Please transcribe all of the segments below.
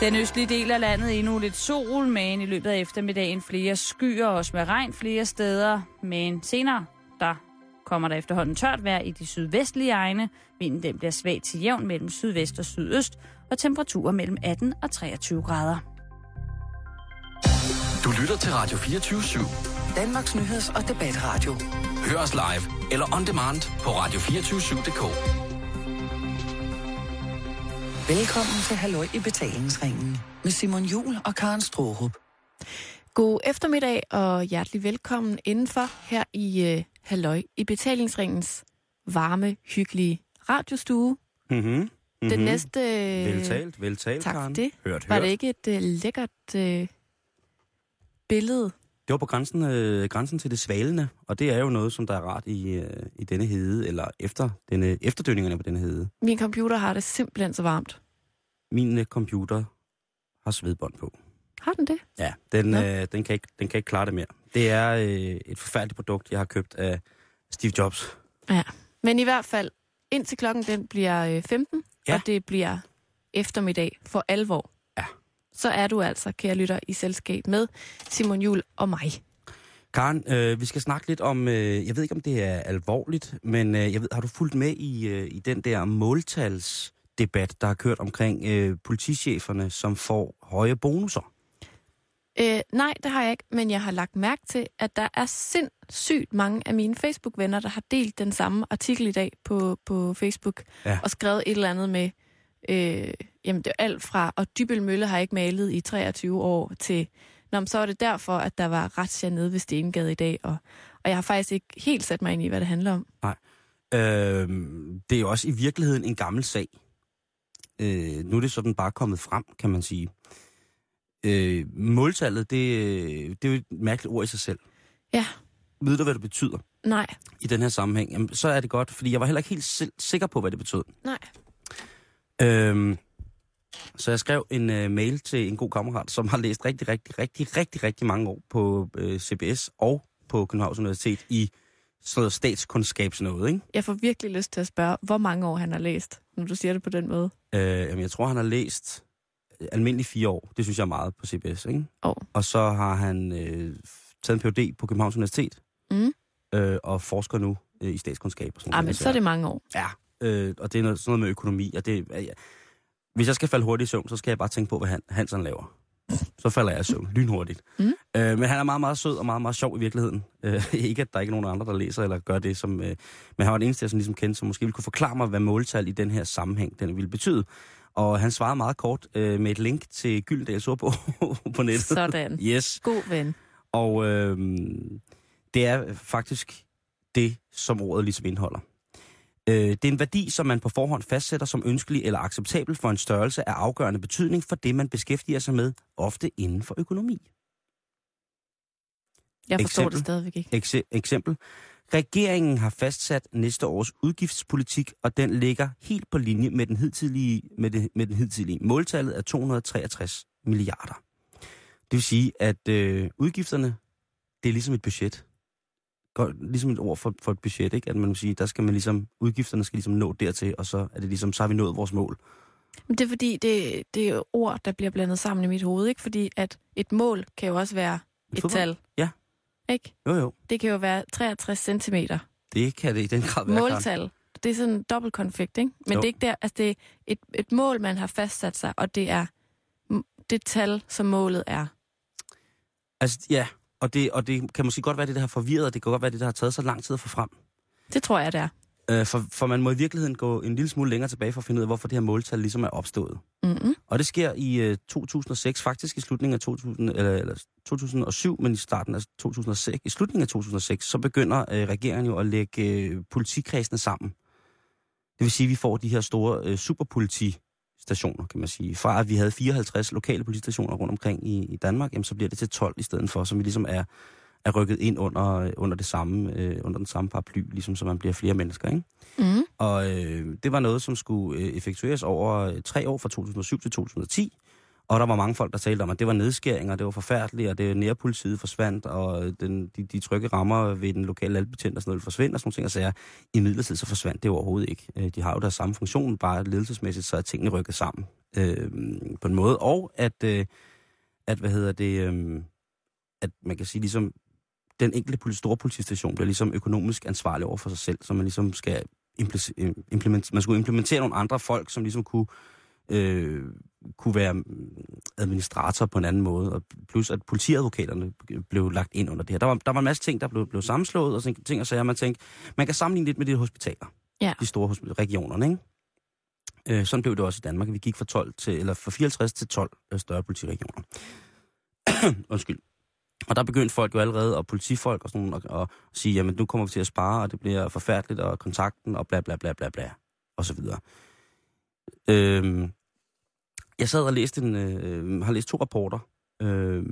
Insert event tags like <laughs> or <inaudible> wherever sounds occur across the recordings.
Den østlige del af landet endnu lidt sol, men i løbet af eftermiddagen flere skyer, også med regn flere steder. Men senere, der kommer der efterhånden tørt vejr i de sydvestlige egne. Vinden den bliver svag til jævn mellem sydvest og sydøst, og temperaturer mellem 18 og 23 grader. Du lytter til Radio 24 /7. Danmarks Nyheds- og Debatradio. Hør os live eller on demand på radio247.dk. Velkommen til Halløj i betalingsringen med Simon Jul og Karen Strohrup. God eftermiddag og hjertelig velkommen indenfor her i uh, Halløj i betalingsringens varme, hyggelige radiostue. Mm-hmm. Mm-hmm. Den næste... Veltalt, veltalt, tak Karen. det. Hørt, hørt. Var det ikke et uh, lækkert uh, billede? Det var på grænsen, øh, grænsen til det svalende, og det er jo noget, som der er rart i, øh, i denne hede, eller efter denne, efterdønningerne på denne hede. Min computer har det simpelthen så varmt. Min øh, computer har svedbånd på. Har den det? Ja, den, øh, den, kan ikke, den kan ikke klare det mere. Det er øh, et forfærdeligt produkt, jeg har købt af Steve Jobs. Ja. Men i hvert fald, indtil klokken den bliver øh, 15, Ja. og det bliver eftermiddag for alvor. Så er du altså, kære lytter, i selskab med Simon Jul og mig. Karen, øh, vi skal snakke lidt om, øh, jeg ved ikke om det er alvorligt, men øh, jeg ved, har du fulgt med i, øh, i den der måltalsdebat, der har kørt omkring øh, politicheferne, som får høje bonusser? Øh, nej, det har jeg ikke, men jeg har lagt mærke til, at der er sindssygt mange af mine Facebook-venner, der har delt den samme artikel i dag på, på Facebook, Ja. og skrevet et eller andet med, øh, jamen det er alt fra, og Dybel Mølle har ikke malet i 23 år, til, Nå, så er det derfor, at der var retsja nede ved Stengade i dag, og, og jeg har faktisk ikke helt sat mig ind i, hvad det handler om. Øh, det er jo også i virkeligheden en gammel sag. Øh, nu er det sådan bare kommet frem, kan man sige. Øh, måltallet, det, det er jo et mærkeligt ord i sig selv. Ja, Ved du, hvad det betyder nej, i den her sammenhæng? Jamen, så er det godt, fordi jeg var heller ikke helt sikker på, hvad det betød. nej. Øhm, så jeg skrev en øh, mail til en god kammerat, som har læst rigtig, rigtig, rigtig, rigtig, rigtig mange år på øh, CBS og på Københavns Universitet i sådan noget statskundskabs noget, ikke? Jeg får virkelig lyst til at spørge, hvor mange år han har læst, når du siger det på den måde. Øh, jamen, jeg tror, han har læst øh, almindelig fire år. Det synes jeg er meget på CBS, ikke? År. Og så har han øh, taget en Ph.D. på Københavns Universitet Mm. øh, og forsker nu øh, i statskundskab. Og sådan noget. men så er det mange år. Ja, øh, og det er noget, sådan noget med økonomi. Og det, øh, ja. Hvis jeg skal falde hurtigt i søvn, så skal jeg bare tænke på, hvad han, Hansen laver. Så falder jeg i søvn lynhurtigt. Mm. Øh, men han er meget, meget sød og meget, meget sjov i virkeligheden. Øh, <laughs> ikke, at der ikke er nogen andre, der læser eller gør det. Som, øh, men han var den eneste, jeg sådan ligesom kendte, som måske ville kunne forklare mig, hvad måltal i den her sammenhæng den ville betyde. Og han svarede meget kort øh, med et link til Gyldendals ordbog <laughs> på nettet. Sådan. Yes. God ven. Og øh, det er faktisk det, som ordet ligesom indeholder. Øh, det er en værdi, som man på forhånd fastsætter som ønskelig eller acceptabel for en størrelse af afgørende betydning for det, man beskæftiger sig med, ofte inden for økonomi. Jeg forstår Eksempel. det stadigvæk ikke. Ekse- eksempel. Regeringen har fastsat næste års udgiftspolitik, og den ligger helt på linje med den hidtidige, med det, med den hidtidige. Måltallet er 263 milliarder. Det vil sige, at øh, udgifterne, det er ligesom et budget. Ligesom et ord for, for et budget, ikke? At man vil sige, der skal man ligesom, udgifterne skal ligesom nå dertil, og så er det ligesom, så har vi nået vores mål. Men det er fordi, det, det er ord, der bliver blandet sammen i mit hoved, ikke? Fordi at et mål kan jo også være et fodbold? tal. Ja. Ikke? Jo, jo. Det kan jo være 63 centimeter. Det kan det i den grad være. Karen. Måltal. Det er sådan en dobbelt konflikt, ikke? Men Jo. det er ikke der, altså det er et, et mål, man har fastsat sig, og det er det tal, som målet er. Altså, ja. Og det, og det kan måske godt være det, der har forvirret, og det kan godt være det, der har taget så lang tid at få frem. Det tror jeg, det er. Øh, for, for man må i virkeligheden gå en lille smule længere tilbage for at finde ud af, hvorfor det her måltal ligesom er opstået. Mm-hmm. Og det sker i øh, 2006, faktisk i slutningen af 2000, eller, eller 2007, men i starten af 2006. I slutningen af 2006, så begynder øh, regeringen jo at lægge øh, politikredsene sammen. Det vil sige, at vi får de her store øh, superpolitistationer, kan man sige. Fra at vi havde 54 lokale politistationer rundt omkring i, i Danmark, jamen, så bliver det til 12 i stedet for, som vi ligesom er, er rykket ind under, under, det samme, øh, under den samme paraply, ligesom så man bliver flere mennesker, ikke? Mm-hmm. Og øh, det var noget, som skulle øh, effektueres over øh, tre år fra 2007 til 2010. Og der var mange folk, der talte om, at det var nedskæringer, det var forfærdeligt, og det nærpolitiet forsvandt, og den, de, de trygge rammer ved den lokale albetjent og sådan noget forsvandt, og sådan nogle ting, og sager. I midlertid så forsvandt det overhovedet ikke. Øh, de har jo deres samme funktion, bare ledelsesmæssigt, så er tingene rykket sammen. øh, på en måde, og at, øh, at hvad hedder det, øh, at man kan sige ligesom, den enkelte store politistation bliver ligesom økonomisk ansvarlig over for sig selv, så man ligesom skal øh, implementere, man skulle implementere nogle andre folk, som ligesom kunne, øh, kunne være administrator på en anden måde, og plus at politiadvokaterne blev lagt ind under det her. Der var, der var en masse ting, der blev, blev sammenslået, og ting og sager, man tænkte, man kan sammenligne lidt med de hospitaler, Ja. de store regionerne, ikke? Øh, sådan blev det også i Danmark. Vi gik fra 12 til, eller fra 54 til 12 øh, større politiregioner. <coughs> Undskyld. Og der begyndte folk jo allerede, og politifolk og sådan nogle, at sige, jamen nu kommer vi til at spare, og det bliver forfærdeligt, og kontakten, og bla bla bla bla bla, og så videre. Øhm, jeg sad og læste en, øh, har læst to rapporter, øh,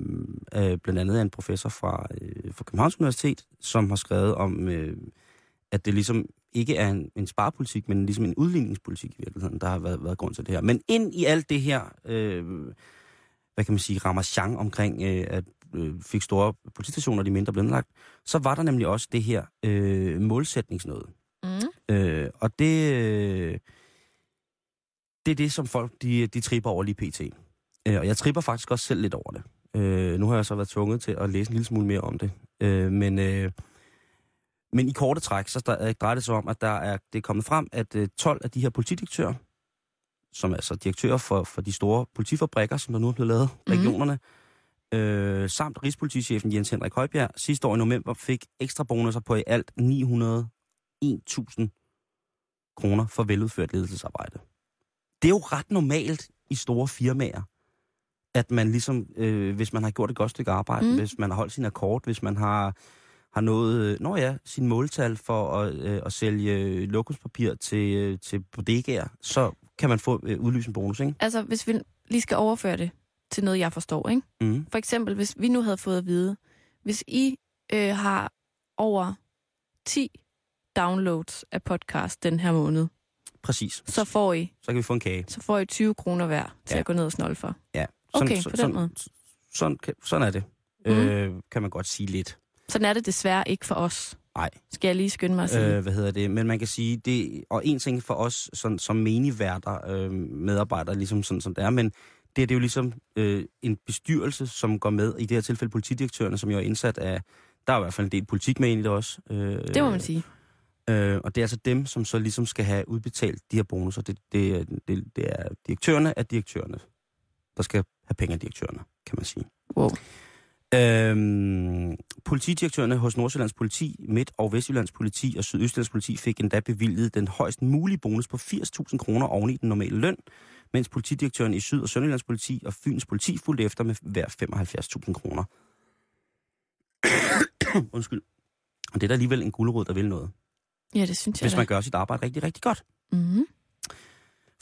af, blandt andet af en professor fra, øh, fra Københavns Universitet, som har skrevet om, øh, at det ligesom ikke er en, en sparepolitik, men ligesom en udligningspolitik i virkeligheden, der har været, været grund til det her. Men ind i alt det her, øh, hvad kan man sige, ramachan omkring, øh, at øh, fik store politistationer, de mindre blev indlagt, så var der nemlig også det her øh, målsætningsnøde. Mm. Øh, og det, øh, det er det, som folk de, de tripper over lige pt. Øh, og jeg tripper faktisk også selv lidt over det. Øh, nu har jeg så været tvunget til at læse en lille smule mere om det. Øh, men, øh, men i korte træk, så der- drejer det sig om, at der er, det er kommet frem, at øh, 12 af de her politidirektører, som er altså direktører for, for de store politifabrikker, som der nu er blevet lavet, Mhm. regionerne, øh, samt Rigspolitichefen Jens Henrik Højbjerg, sidste år i november fik ekstra bonusser på i alt 901.000 kroner for veludført ledelsesarbejde. Det er jo ret normalt i store firmaer, at man ligesom, øh, hvis man har gjort et godt stykke arbejde, Mm. hvis man har holdt sin akkord, hvis man har, har nået, øh, nå ja, sin måltal for at, øh, at sælge lokumspapir til, øh, til bodegaer, så kan man få øh, udlyst en bonus, ikke? Altså, hvis vi lige skal overføre det til noget, jeg forstår, ikke? Mm. For eksempel, hvis vi nu havde fået at vide, hvis I øh, har over 10 downloads af podcast den her måned, Præcis. så får I, Så kan vi få en kage. så får I 20 kroner hver til Ja. at gå ned og snolde for. Ja. Okay, på den sådan, måde. Sådan, sådan er det. Mm. Øh, kan man godt sige lidt. Sådan er det desværre ikke for os. Nej. Skal jeg lige skynde mig at sige. Øh, hvad hedder det? Men man kan sige, det, og en ting for os sådan, som menigværter, øh, medarbejdere, ligesom sådan som det er, men det, er- det er jo ligesom øh, en bestyrelse, som går med, i det her tilfælde politidirektørerne, som jo er indsat af, der er i hvert fald en del politik med det også. Øh, det må man sige. Øh, og det er altså dem, som så ligesom skal have udbetalt de her bonusser. Det, det, er- det, det er direktørerne af direktørerne, der skal have penge af direktørerne, kan man sige. Wow. Øhm, politidirektørerne hos Nordsjællands politi, Midt- og Vestjyllands politi og Sydøstjyllands politi fik endda bevilget den højst mulige bonus på 80.000 kroner oven i den normale løn, mens politidirektøren i Syd- og Sønderjyllands politi og Fyns politi fulgte efter med hver 75.000 kroner. <coughs> Undskyld. Og det er da alligevel en gulerod, der vil noget, Ja, det synes jeg hvis da. man gør sit arbejde rigtig, rigtig godt. Mm-hmm.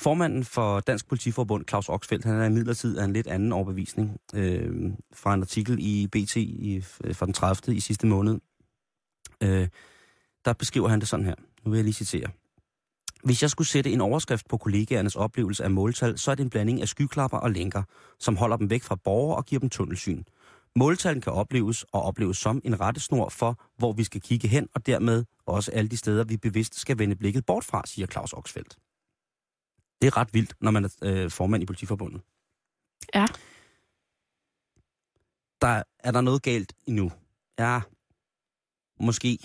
Formanden for Dansk Politiforbund, Claus Oxfeldt, han er i midlertid af en lidt anden overbevisning øh, fra en artikel i BT i, fra den 30. i sidste måned. Øh, der beskriver han det sådan her. Nu vil jeg lige citere. Hvis jeg skulle sætte en overskrift på kollegaernes oplevelse af måltal, så er det en blanding af skyklapper og lænker, som holder dem væk fra borgere og giver dem tunnelsyn. Måltalen kan opleves og opleves som en rettesnor for, hvor vi skal kigge hen, og dermed også alle de steder, vi bevidst skal vende blikket bort fra, siger Claus Oxfeldt. Det er ret vildt, når man er øh, formand i politiforbundet. Ja. Der, er der noget galt endnu? Ja, måske.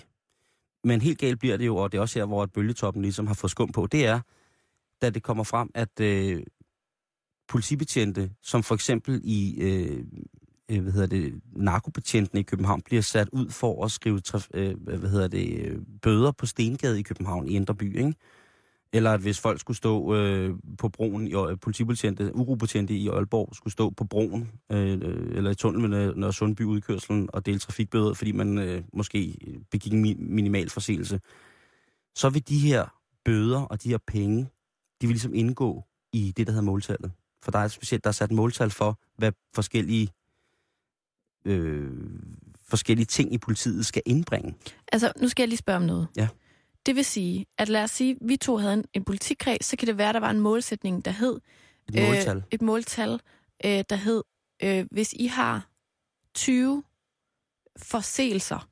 Men helt galt bliver det jo, og det er også her, hvor bølgetoppen ligesom har fået skum på, det er, da det kommer frem, at øh, politibetjente, som for eksempel i øh, øh, hvad hedder det, narkobetjentene i København, bliver sat ud for at skrive traf, øh, hvad hedder det, bøder på Stengade i København i Indre By, ikke? Eller at hvis folk skulle stå øh, på broen, i, øh, politibetjente, urobetjente i Aalborg skulle stå på broen, øh, øh eller i tunnelen med Nørre Sundby udkørselen og dele trafikbøder, fordi man øh, måske begik en mi- minimal forseelse, så vil de her bøder og de her penge, de vil ligesom indgå i det, der hedder måltallet. For der er specielt, der er sat måltal for, hvad forskellige, øh, forskellige ting i politiet skal indbringe. Altså, nu skal jeg lige spørge om noget. Ja. Det vil sige, at lad os sige, at vi to havde en, en politikreds, så kan det være, at der var en målsætning, der hed... Et måltal. Øh, et måltal, øh, der hed, øh, hvis I har 20 forseelser,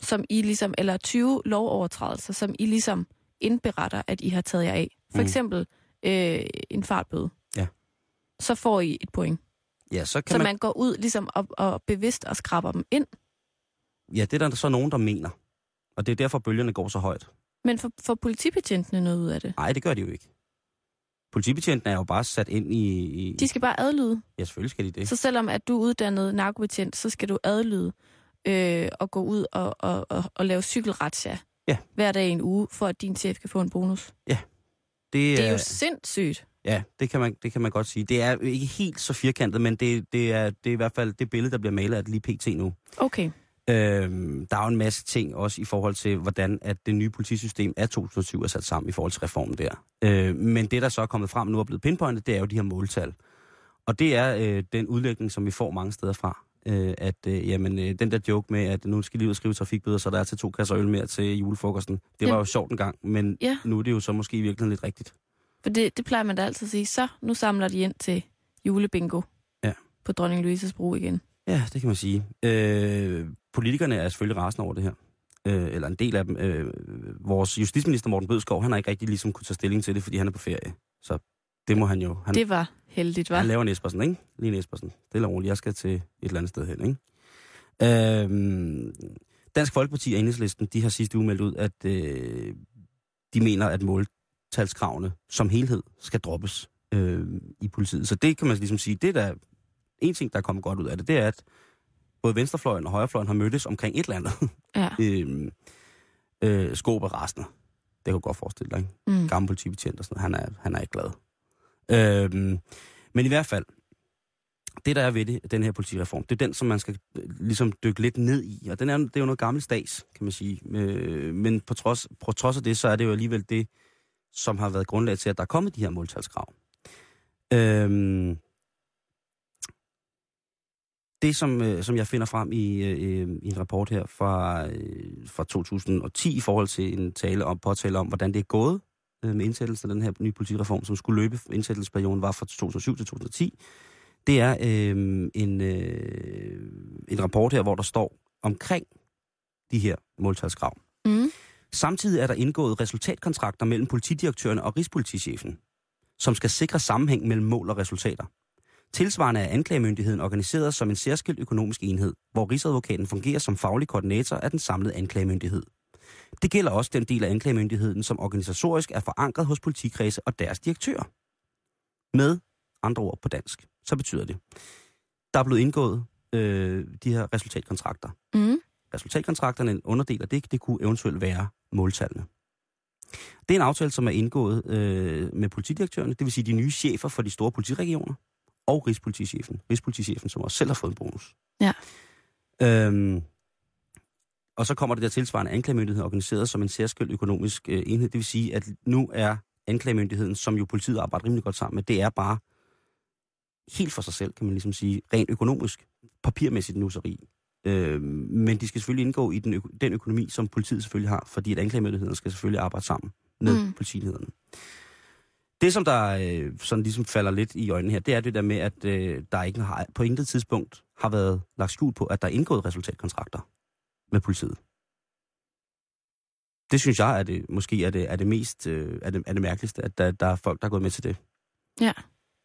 som I ligesom, eller 20 lovovertrædelser, som I ligesom indberetter, at I har taget jer af. For Mm. eksempel øh, en fartbøde. Ja. så får I et point. Ja, så kan Så man, man går ud ligesom og, og bevidst og skraber dem ind. ja, det er der så nogen, der mener. Og det er derfor, bølgerne går så højt. Men for, for politibetjentene noget ud af det. Nej, det gør de jo ikke. Politibetjenten er jo bare sat ind i... i... De skal bare adlyde. Ja, selvfølgelig skal de det. Så selvom at du er uddannet narkobetjent, så skal du adlyde øh, og gå ud og, og, og, og lave cykelratsja Ja. hver dag i en uge, for at din chef kan få en bonus. Det, Det er er- jo sindssygt. Ja, det kan, man, det kan man godt sige. Det er ikke helt så firkantet, men det, det, er, det er i hvert fald det billede, der bliver malet af det lige pt. nu. Okay. Øhm, der er jo en masse ting også i forhold til, hvordan at det nye politisystem af 2007 er sat sammen i forhold til reformen der. Øh, men det, der så er kommet frem nu og blevet pinpointet, det er jo de her måltal. Og det er øh, den udlægning, som vi får mange steder fra. Øh, at øh, jamen, øh, den der joke med, at nu skal de ud og skrive trafikbøder, så der er til to kasser øl mere til julefrokosten. Det var Ja. jo sjovt en gang, men Ja. nu er det jo så måske i virkeligheden lidt rigtigt. For det, det plejer man da altid at sige. Så, nu samler de ind til julebingo. Ja. På Dronning Louises bro igen. Ja, det kan man sige. Øh, politikerne er selvfølgelig rasende over det her. Øh, eller en del af dem. Øh, vores justitsminister Morten Bødskov, han har ikke rigtig ligesom kunne tage stilling til det, fordi han er på ferie. Så det må han jo. Han, Det var heldigt, var. han laver en Espersen, ikke? Lige en Espersen. Det er roligt. Jeg skal til et eller andet sted hen, ikke? Øh, Dansk Folkeparti og Enhedslisten, de har sidste uge meldt ud, at øh, de mener, at måltalskravene som helhed skal droppes øh, i politiet. Så det kan man ligesom sige, det er der en ting, der er kommet godt ud af det, det er, at både venstrefløjen og højrefløjen har mødtes omkring et eller andet. Ja. <laughs> øh, øh, Skåb er rasende. Det kan du godt forestille dig, ikke? Mm. Gammel politibetjent og sådan noget. Han er, han er ikke glad. Øh, men i hvert fald, det der er ved det, den her politireform, det er den, som man skal øh, ligesom dykke lidt ned i. Og den er, det er jo noget gammelt stads, kan man sige. Øh, men på trods, på trods af det, så er det jo alligevel det, som har været grundlag til, at der er kommet de her måltalskrav. Øhm, det, som, øh, som jeg finder frem i, øh, øh i en rapport her fra, øh, fra 2010 i forhold til en tale om, påtale om, hvordan det er gået øh, med indsættelsen af den her nye politireform, som skulle løbe, indsættelsesperioden var fra 2007 til 2010, det er øh, en, øh, en rapport her, hvor der står omkring de her måltalskrav. Samtidig er der indgået resultatkontrakter mellem politidirektørerne og rigspolitichefen, som skal sikre sammenhæng mellem mål og resultater. Tilsvarende er anklagemyndigheden organiseret som en særskilt økonomisk enhed, hvor Rigsadvokaten fungerer som faglig koordinator af den samlede anklagemyndighed. Det gælder også den del af anklagemyndigheden, som organisatorisk er forankret hos politikredse og deres direktører. Med andre ord på dansk, så betyder det, der er blevet indgået øh, de her resultatkontrakter. Mm. Resultatkontrakterne, en underdel af det, det kunne eventuelt være måltallene. Det er en aftale, som er indgået øh, med politidirektørerne, det vil sige de nye chefer for de store politiregioner, og Rigspolitichefen. Rigspolitichefen, som også selv har fået en bonus. Ja. Øhm, og så kommer det der tilsvarende anklagemyndighed organiseret som en særskilt økonomisk øh, enhed. Det vil sige, at nu er anklagemyndigheden, som jo politiet arbejder rimelig godt sammen med, det er bare helt for sig selv, kan man ligesom sige, rent økonomisk, papirmæssigt nusseri. Øh, men de skal selvfølgelig indgå i den, ø- den økonomi, som politiet selvfølgelig har, fordi at anklagemyndigheden skal selvfølgelig arbejde sammen med Mm. politienhederne. Det, som der øh, sådan ligesom falder lidt i øjnene her, det er det der med, at øh, der ikke har, på intet tidspunkt har været lagt skjul på, at der er indgået resultatkontrakter med politiet. Det synes jeg er det, måske er det, er det mest øh, er det, er det mærkeligste, at der, der er folk, der er gået med til det. Ja.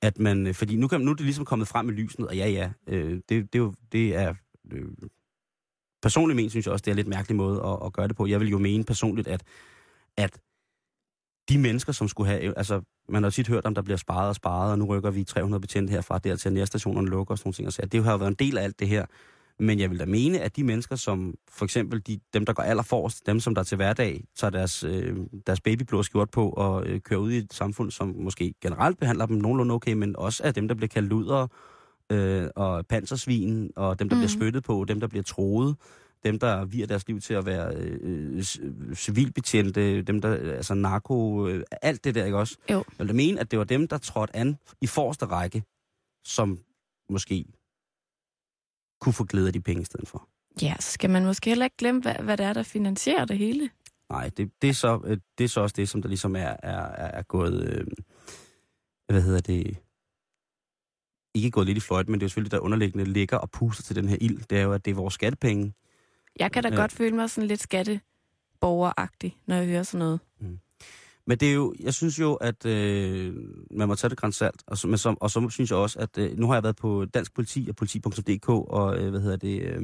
At man, øh, fordi nu, kan, nu er det ligesom kommet frem i lyset, og ja, ja, øh, det, det, er jo, det er... Øh, personligt men synes jeg også, det er en lidt mærkelig måde at, at gøre det på. Jeg vil jo mene personligt, at, at de mennesker, som skulle have... Altså, man har jo tit hørt om, der bliver sparet og sparet, og nu rykker vi 300 betjente herfra der til, at nærstationerne lukker og sådan nogle ting. Og så, det har jo været en del af alt det her. Men jeg vil da mene, at de mennesker, som for eksempel de, dem, der går allerforrest, dem, som der til hverdag tager deres, øh, deres babyblå skjort på og øh, kører ud i et samfund, som måske generelt behandler dem nogenlunde okay, men også er dem, der bliver kaldt ludere øh, og pansersvin, og dem, der mm. bliver spyttet på, dem, der bliver troet, dem, der virer deres liv til at være øh, c- civilbetjente, dem, der, altså narko, øh, alt det der, ikke også? Jo. Jeg vil mene, at det var dem, der trådte an i forreste række, som måske kunne få glæde af de penge i stedet for. Ja, så skal man måske heller ikke glemme, hvad, hvad det er, der finansierer det hele. Nej, det, det, er så, øh, det er så også det, som der ligesom er, er, er, er gået, øh, hvad hedder det, ikke gået lidt i fløjt, men det er jo selvfølgelig, der underliggende ligger og puster til den her ild. Det er jo, at det er vores skattepenge. Jeg kan da Ja. godt føle mig sådan lidt skatteborgeragtig, når jeg hører sådan noget. Men det er jo, jeg synes jo, at øh, man må tage det grænsalt, og så, men så, og så synes jeg også, at øh, nu har jeg været på Dansk Politi og politi.dk og, øh, hvad hedder det, øh,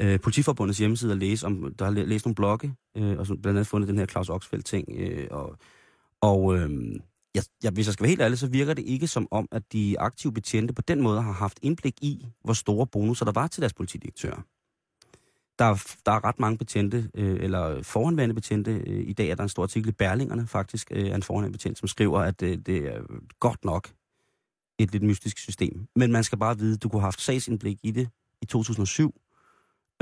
øh, Politiforbundets hjemmeside og læse om, der har læ- læst nogle blogge, øh, og så blandt andet fundet den her Claus Oxfeldt ting, øh, og, og øh, jeg, jeg, hvis jeg skal være helt ærlig, så virker det ikke som om, at de aktive betjente på den måde har haft indblik i, hvor store bonusser der var til deres politidirektører. Der er, der er ret mange betjente, øh, eller foranværende betjente. Øh, I dag er der en stor artikel i Berlingerne faktisk, øh, af en foranværende betjent, som skriver, at øh, det er godt nok et lidt mystisk system. Men man skal bare vide, at du kunne have haft sagsindblik i det i 2007,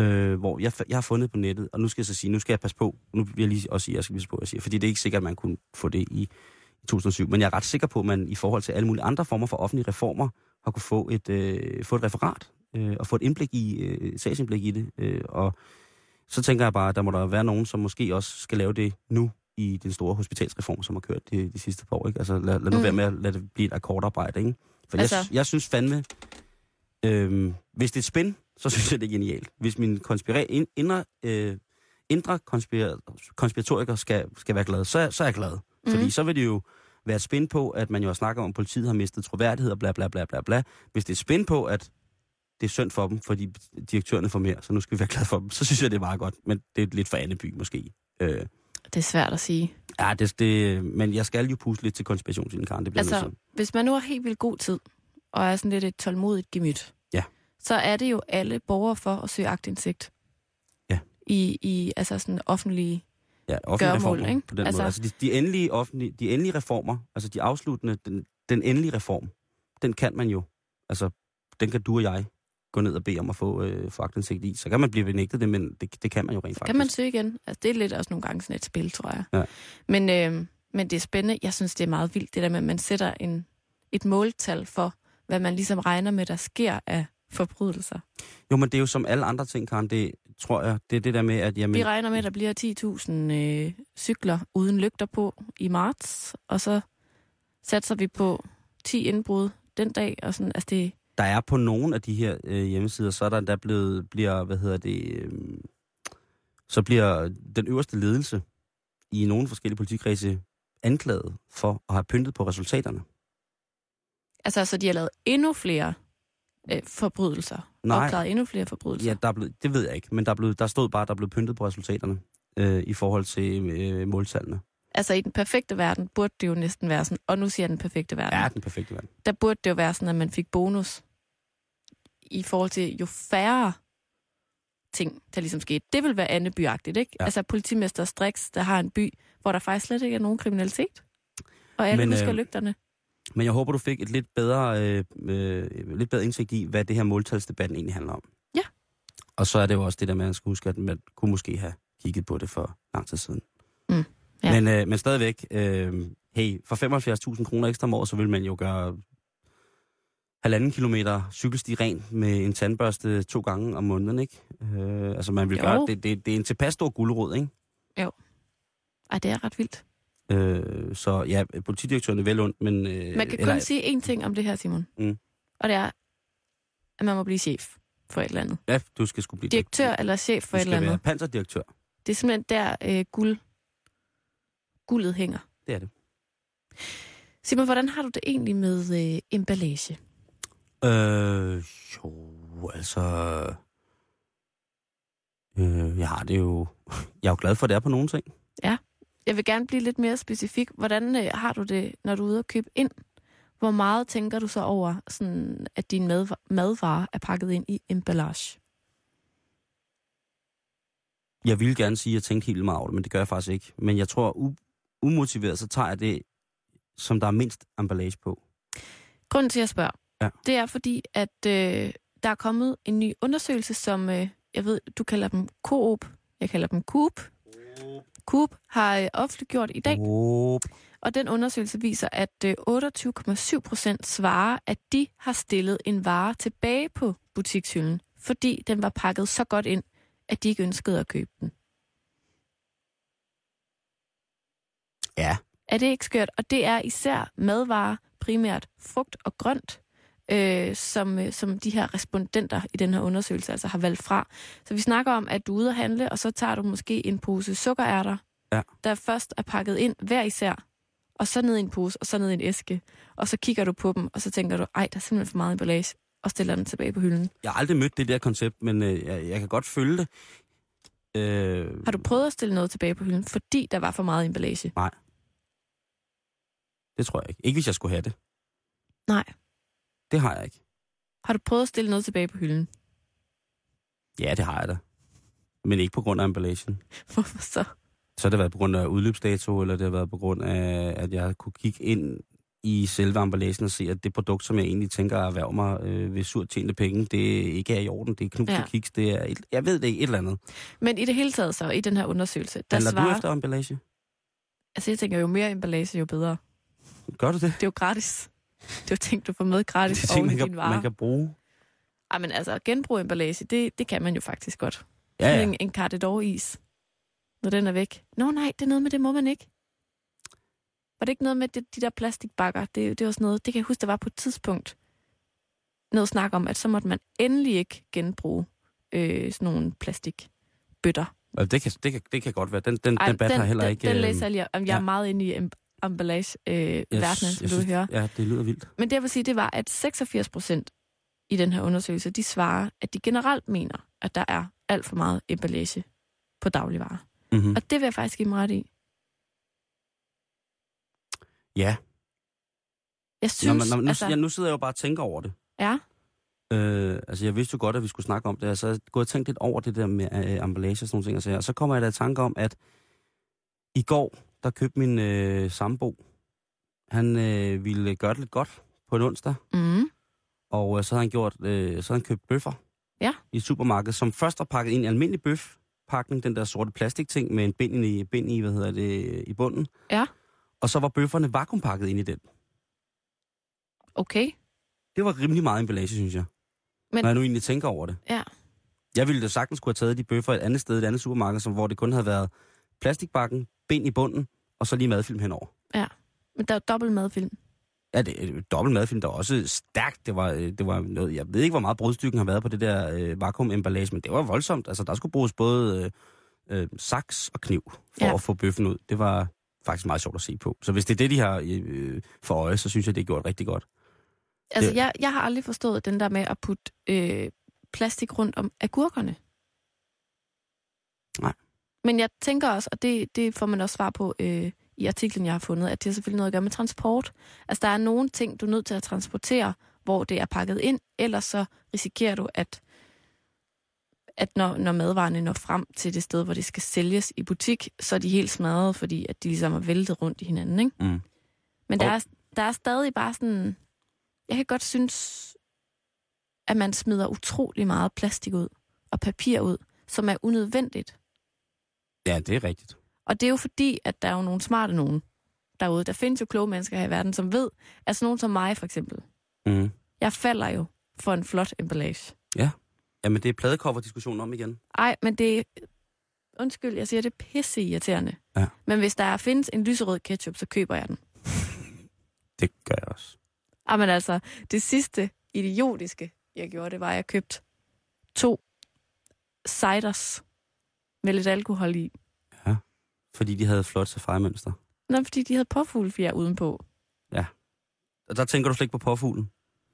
øh, hvor jeg, jeg har fundet på nettet, og nu skal jeg så sige, nu skal jeg passe på, nu vil jeg lige også sige, at jeg skal passe på, at jeg siger, fordi det er ikke sikkert, at man kunne få det i 2007, men jeg er ret sikker på, at man i forhold til alle mulige andre former for offentlige reformer, har kunne få et, øh, få et referat, øh, og få et indblik i, øh, sagsindblik i det, øh, og så tænker jeg bare, at der må der være nogen, som måske også skal lave det nu, i den store hospitalsreform, som har kørt de, de sidste par år. Ikke? Altså lad, lad nu Mm. være med at lade det blive et akkordarbejde. Ikke? For altså... Jeg, jeg synes fandme, øhm, hvis det er spin, så synes jeg, det er genialt. Hvis min konspira- ind, indre, øh, indre konspira- konspiratoriker skal, skal være glad, så, så er jeg glad. Mm. Fordi så vil det jo være et spin på, at man jo har snakket om, at politiet har mistet troværdighed og bla bla bla bla bla. Hvis det er spin på, at det er synd for dem, fordi direktørerne får mere, så nu skal vi være glade for dem, så synes jeg, det er meget godt. Men det er lidt for Anneby måske. Øh, Det er svært at sige. ja, det, det, men jeg skal jo puste lidt til konspirationsideen, Karen. Det bliver Altså, hvis man nu har helt vildt god tid, og er sådan lidt et tålmodigt gemyt, Ja. så er det jo alle borgere for at søge agtindsigt. Ja. I, i altså sådan offentlige... Ja, offentlige gøremål, reformer ikke? på den Altså- måde. Altså de, de, endelige offentlige, de endelige reformer, altså de afsluttende, den, den endelige reform, den kan man jo, altså den kan du og jeg gå ned og bede om at få, øh, få agtindsigt i. Så kan man blive benægtet det, men det, det kan man jo rent faktisk. kan man søge igen. Altså, det er lidt også nogle gange sådan et spil, tror jeg. Ja. Men, øh, men det er spændende. Jeg synes, det er meget vildt, det der med, at man sætter en, et måltal for, hvad man ligesom regner med, der sker af forbrydelser. Jo, men det er jo som alle andre ting, Karen, det tror jeg, det er det der med, at jamen, Vi regner med, at der bliver 10.000 øh, cykler uden lygter på i marts, og så satser vi på 10 indbrud den dag, og sådan, altså det, der er på nogle af de her øh, hjemmesider, så er der endda blevet, bliver, hvad hedder det, øh, så bliver den øverste ledelse i nogle forskellige politikredse anklaget for at have pyntet på resultaterne. altså, så de har lavet endnu flere øh, forbrydelser, Nej. opklaret endnu flere forbrydelser. Ja, der er blevet, det ved jeg ikke, men der, er blevet, der stod bare, der blev pyntet på resultaterne øh, i forhold til øh, måltallene. Altså i den perfekte verden burde det jo næsten være sådan, og nu siger jeg den perfekte verden, Ja, den perfekte verden. der burde det jo være sådan, at man fik bonus i forhold til jo færre ting, der ligesom skete. Det vil være andebyagtigt, ikke? Ja. Altså politimester Strix, der har en by, hvor der faktisk slet ikke er nogen kriminalitet. Og alle Men, husker øh, lygterne. Men jeg håber, du fik et lidt bedre, øh, øh, lidt bedre indsigt i, hvad det her måltalsdebatten egentlig handler om. Ja. Og så er det jo også det der med, at man skal huske, at man kunne måske have kigget på det for lang tid siden. Mm, ja. Men, øh, men stadigvæk, øh, hey, for 75.000 kroner ekstra om året, så vil man jo gøre halvanden kilometer cykelsti ren med en tandbørste to gange om måneden, ikke? Øh, altså man vil Jo. gøre, det, det, det er en tilpas stor gulerod, ikke? Ej, det er ret vildt. Øh, så ja, politidirektøren er vel ondt, men... Øh, Man kan eller- kun sige én ting om det her, Simon. Mm. Og det er, at man må blive chef for et eller andet. Ja, du skal sgu blive Direktør eller chef for du et eller skal være andet. panserdirektør. Det er simpelthen der øh, guld, guldet hænger. Det er det. Simon, hvordan har du det egentlig med øh, emballage? Øh, jo, altså... Øh, jeg har det jo... <laughs> Jeg er jo glad for, at det er på nogle ting. Jeg vil gerne blive lidt mere specifik. Hvordan øh, har du det, når du er ude og købe ind? Hvor meget tænker du så over, sådan, at din madva- madvarer er pakket ind i emballage? Jeg ville gerne sige, at jeg tænkte helt meget men det gør jeg faktisk ikke. Men jeg tror, u- umotiveret, så tager jeg det, som der er mindst emballage på. Grunden til, at jeg spørger, Ja. det er fordi, at øh, der er kommet en ny undersøgelse, som øh, jeg ved, du kalder dem Coop. Jeg kalder dem Coop. Coop har øh, offentliggjort i dag, Oh, og den undersøgelse viser, at øh, 28,7 procent svarer, at de har stillet en vare tilbage på butikshylden, fordi den var pakket så godt ind, at de ikke ønskede at købe den. ja, Er det ikke skørt? Og det er især madvarer, primært frugt og grønt, øh, som, øh, som de her respondenter i den her undersøgelse altså har valgt fra. Så vi snakker om, at du er ude at handle, og så tager du måske en pose sukkerærter, Ja. der først er pakket ind hver især, og så ned i en pose, og så ned i en æske, og så kigger du på dem, og så tænker du, ej, der er simpelthen for meget emballage, og stiller den tilbage på hylden. Jeg har aldrig mødt det der koncept, men øh, jeg, jeg kan godt følge det. Øh, Har du prøvet at stille noget tilbage på hylden, fordi der var for meget emballage? det tror jeg ikke. Ikke hvis jeg skulle have det. Nej. Det har jeg ikke. Har du prøvet at stille noget tilbage på hylden? Ja, det har jeg da. Men ikke på grund af emballagen. Hvorfor så? Så har det været på grund af udløbsdato, eller det har været på grund af, at jeg kunne kigge ind i selve emballagen og se, at det produkt, som jeg egentlig tænker at erhverve mig øh, ved surt tjente penge, det ikke er i orden. Det er knuste Ja. ja. kiks, det er et, jeg ved det ikke, et eller andet. Men i det hele taget så, i den her undersøgelse, der Handler svarer... du efter emballage? Altså jeg tænker, jo mere emballage, jo bedre. Gør du det? Det er jo gratis. Det er jo ting, du får med gratis Det er ting, oven i man din kan, vare. man kan bruge. Ej, men altså, genbrug emballage, det, det kan man jo faktisk godt. Ja, Sådan ja. En, en Cartedor-is, når den er væk. Nå nej, det er noget med, det må man ikke. Var det ikke noget med det, de der plastikbakker? Det, det var sådan noget, det kan jeg huske, der var på et tidspunkt noget snak om, at så måtte man endelig ikke genbruge øh, sådan nogle plastikbøtter. Og Det kan, det, kan, det kan godt være. Den, den Ej, debat den, har heller den, ikke... Den øh, læser jeg lige. Jeg er ja. meget inde i em- emballage-verdenen, øh, jeg, verdenen, som jeg du synes, hører. Ja, det lyder vildt. Men det jeg vil sige, det var, at 86 procent i den her undersøgelse, de svarer, at de generelt mener, at der er alt for meget emballage på dagligvarer. Mm-hmm. Og det vil jeg faktisk give mig ret i. Ja, Jeg Nå, synes, men, nå, nu, altså... ja, nu sidder jeg jo bare og tænker over det. Ja, Øh, altså, jeg vidste jo godt, at vi skulle snakke om det, og så jeg gået og tænkt lidt over det der med øh, emballage og sådan nogle ting. Og, så, og så kommer jeg da i tanke om, at i går, der købte min øh, sambo, han øh, ville gøre det lidt godt på en onsdag, mm, og øh, så havde han gjort, øh, så havde han købt bøffer Ja. i et supermarked, som først var pakket ind i en almindelig bøfpakning, den der sorte plastikting med en bind i, bind i, hvad hedder det, i bunden. Ja. Og så var bøfferne vakuumpakket ind i den. okay. Det var rimelig meget emballage, synes jeg. Men- Men... Når jeg nu egentlig tænker over det. Ja. Jeg ville da sagtens kunne have taget de bøffer et andet sted, et andet supermarked, som, hvor det kun havde været plastikbakken, bind i bunden, og så lige madfilm henover. Men der er dobbelt madfilm. Ja, det dobbelt madfilm, der var også stærkt. Det var, øh, det var noget, jeg ved ikke, hvor meget brudstykken har været på det der øh, vakuumemballage, men det var voldsomt. Altså, der skulle bruges både øh, øh, saks og kniv for Ja. ja. at få bøffen ud. Det var faktisk meget sjovt at se på. Så hvis det er det, de har øh, for øje, så synes jeg, det er gjort rigtig godt. Altså, Det- jeg, jeg har aldrig forstået den der med at putte øh, plastik rundt om agurkerne. Nej. Men jeg tænker også, og det, det får man også svar på øh, i artiklen, jeg har fundet, at det har selvfølgelig noget at gøre med transport. Altså, der er nogle ting, du er nødt til at transportere, hvor det er pakket ind, ellers så risikerer du, at, at når, når madvarerne når frem til det sted, hvor det skal sælges i butik, så er de helt smadret, fordi at de ligesom er væltet rundt i hinanden, ikke? Mm. Men der Og- er, der er stadig bare sådan... Jeg kan godt synes, at man smider utrolig meget plastik ud og papir ud, som er unødvendigt. Ja, det er rigtigt. Og det er jo fordi, at der er jo nogle smarte nogen derude. Der findes jo kloge mennesker her i verden, som ved, at sådan nogen som mig for eksempel, Mm. jeg falder jo for en flot emballage. Jamen, det er pladekopper-diskussionen om igen. Ej, men det er... Undskyld, jeg siger, det er pisse irriterende. Ja. Men hvis der findes en lyserød ketchup, så køber jeg den. <laughs> Det gør jeg også. Ej, men altså, det sidste idiotiske, jeg gjorde, det var, at jeg købte to ciders med lidt alkohol i. Fordi de havde flot safari-mønster. Nå, fordi de havde påfuglefjer udenpå. Og der tænker du slet ikke på påfuglen.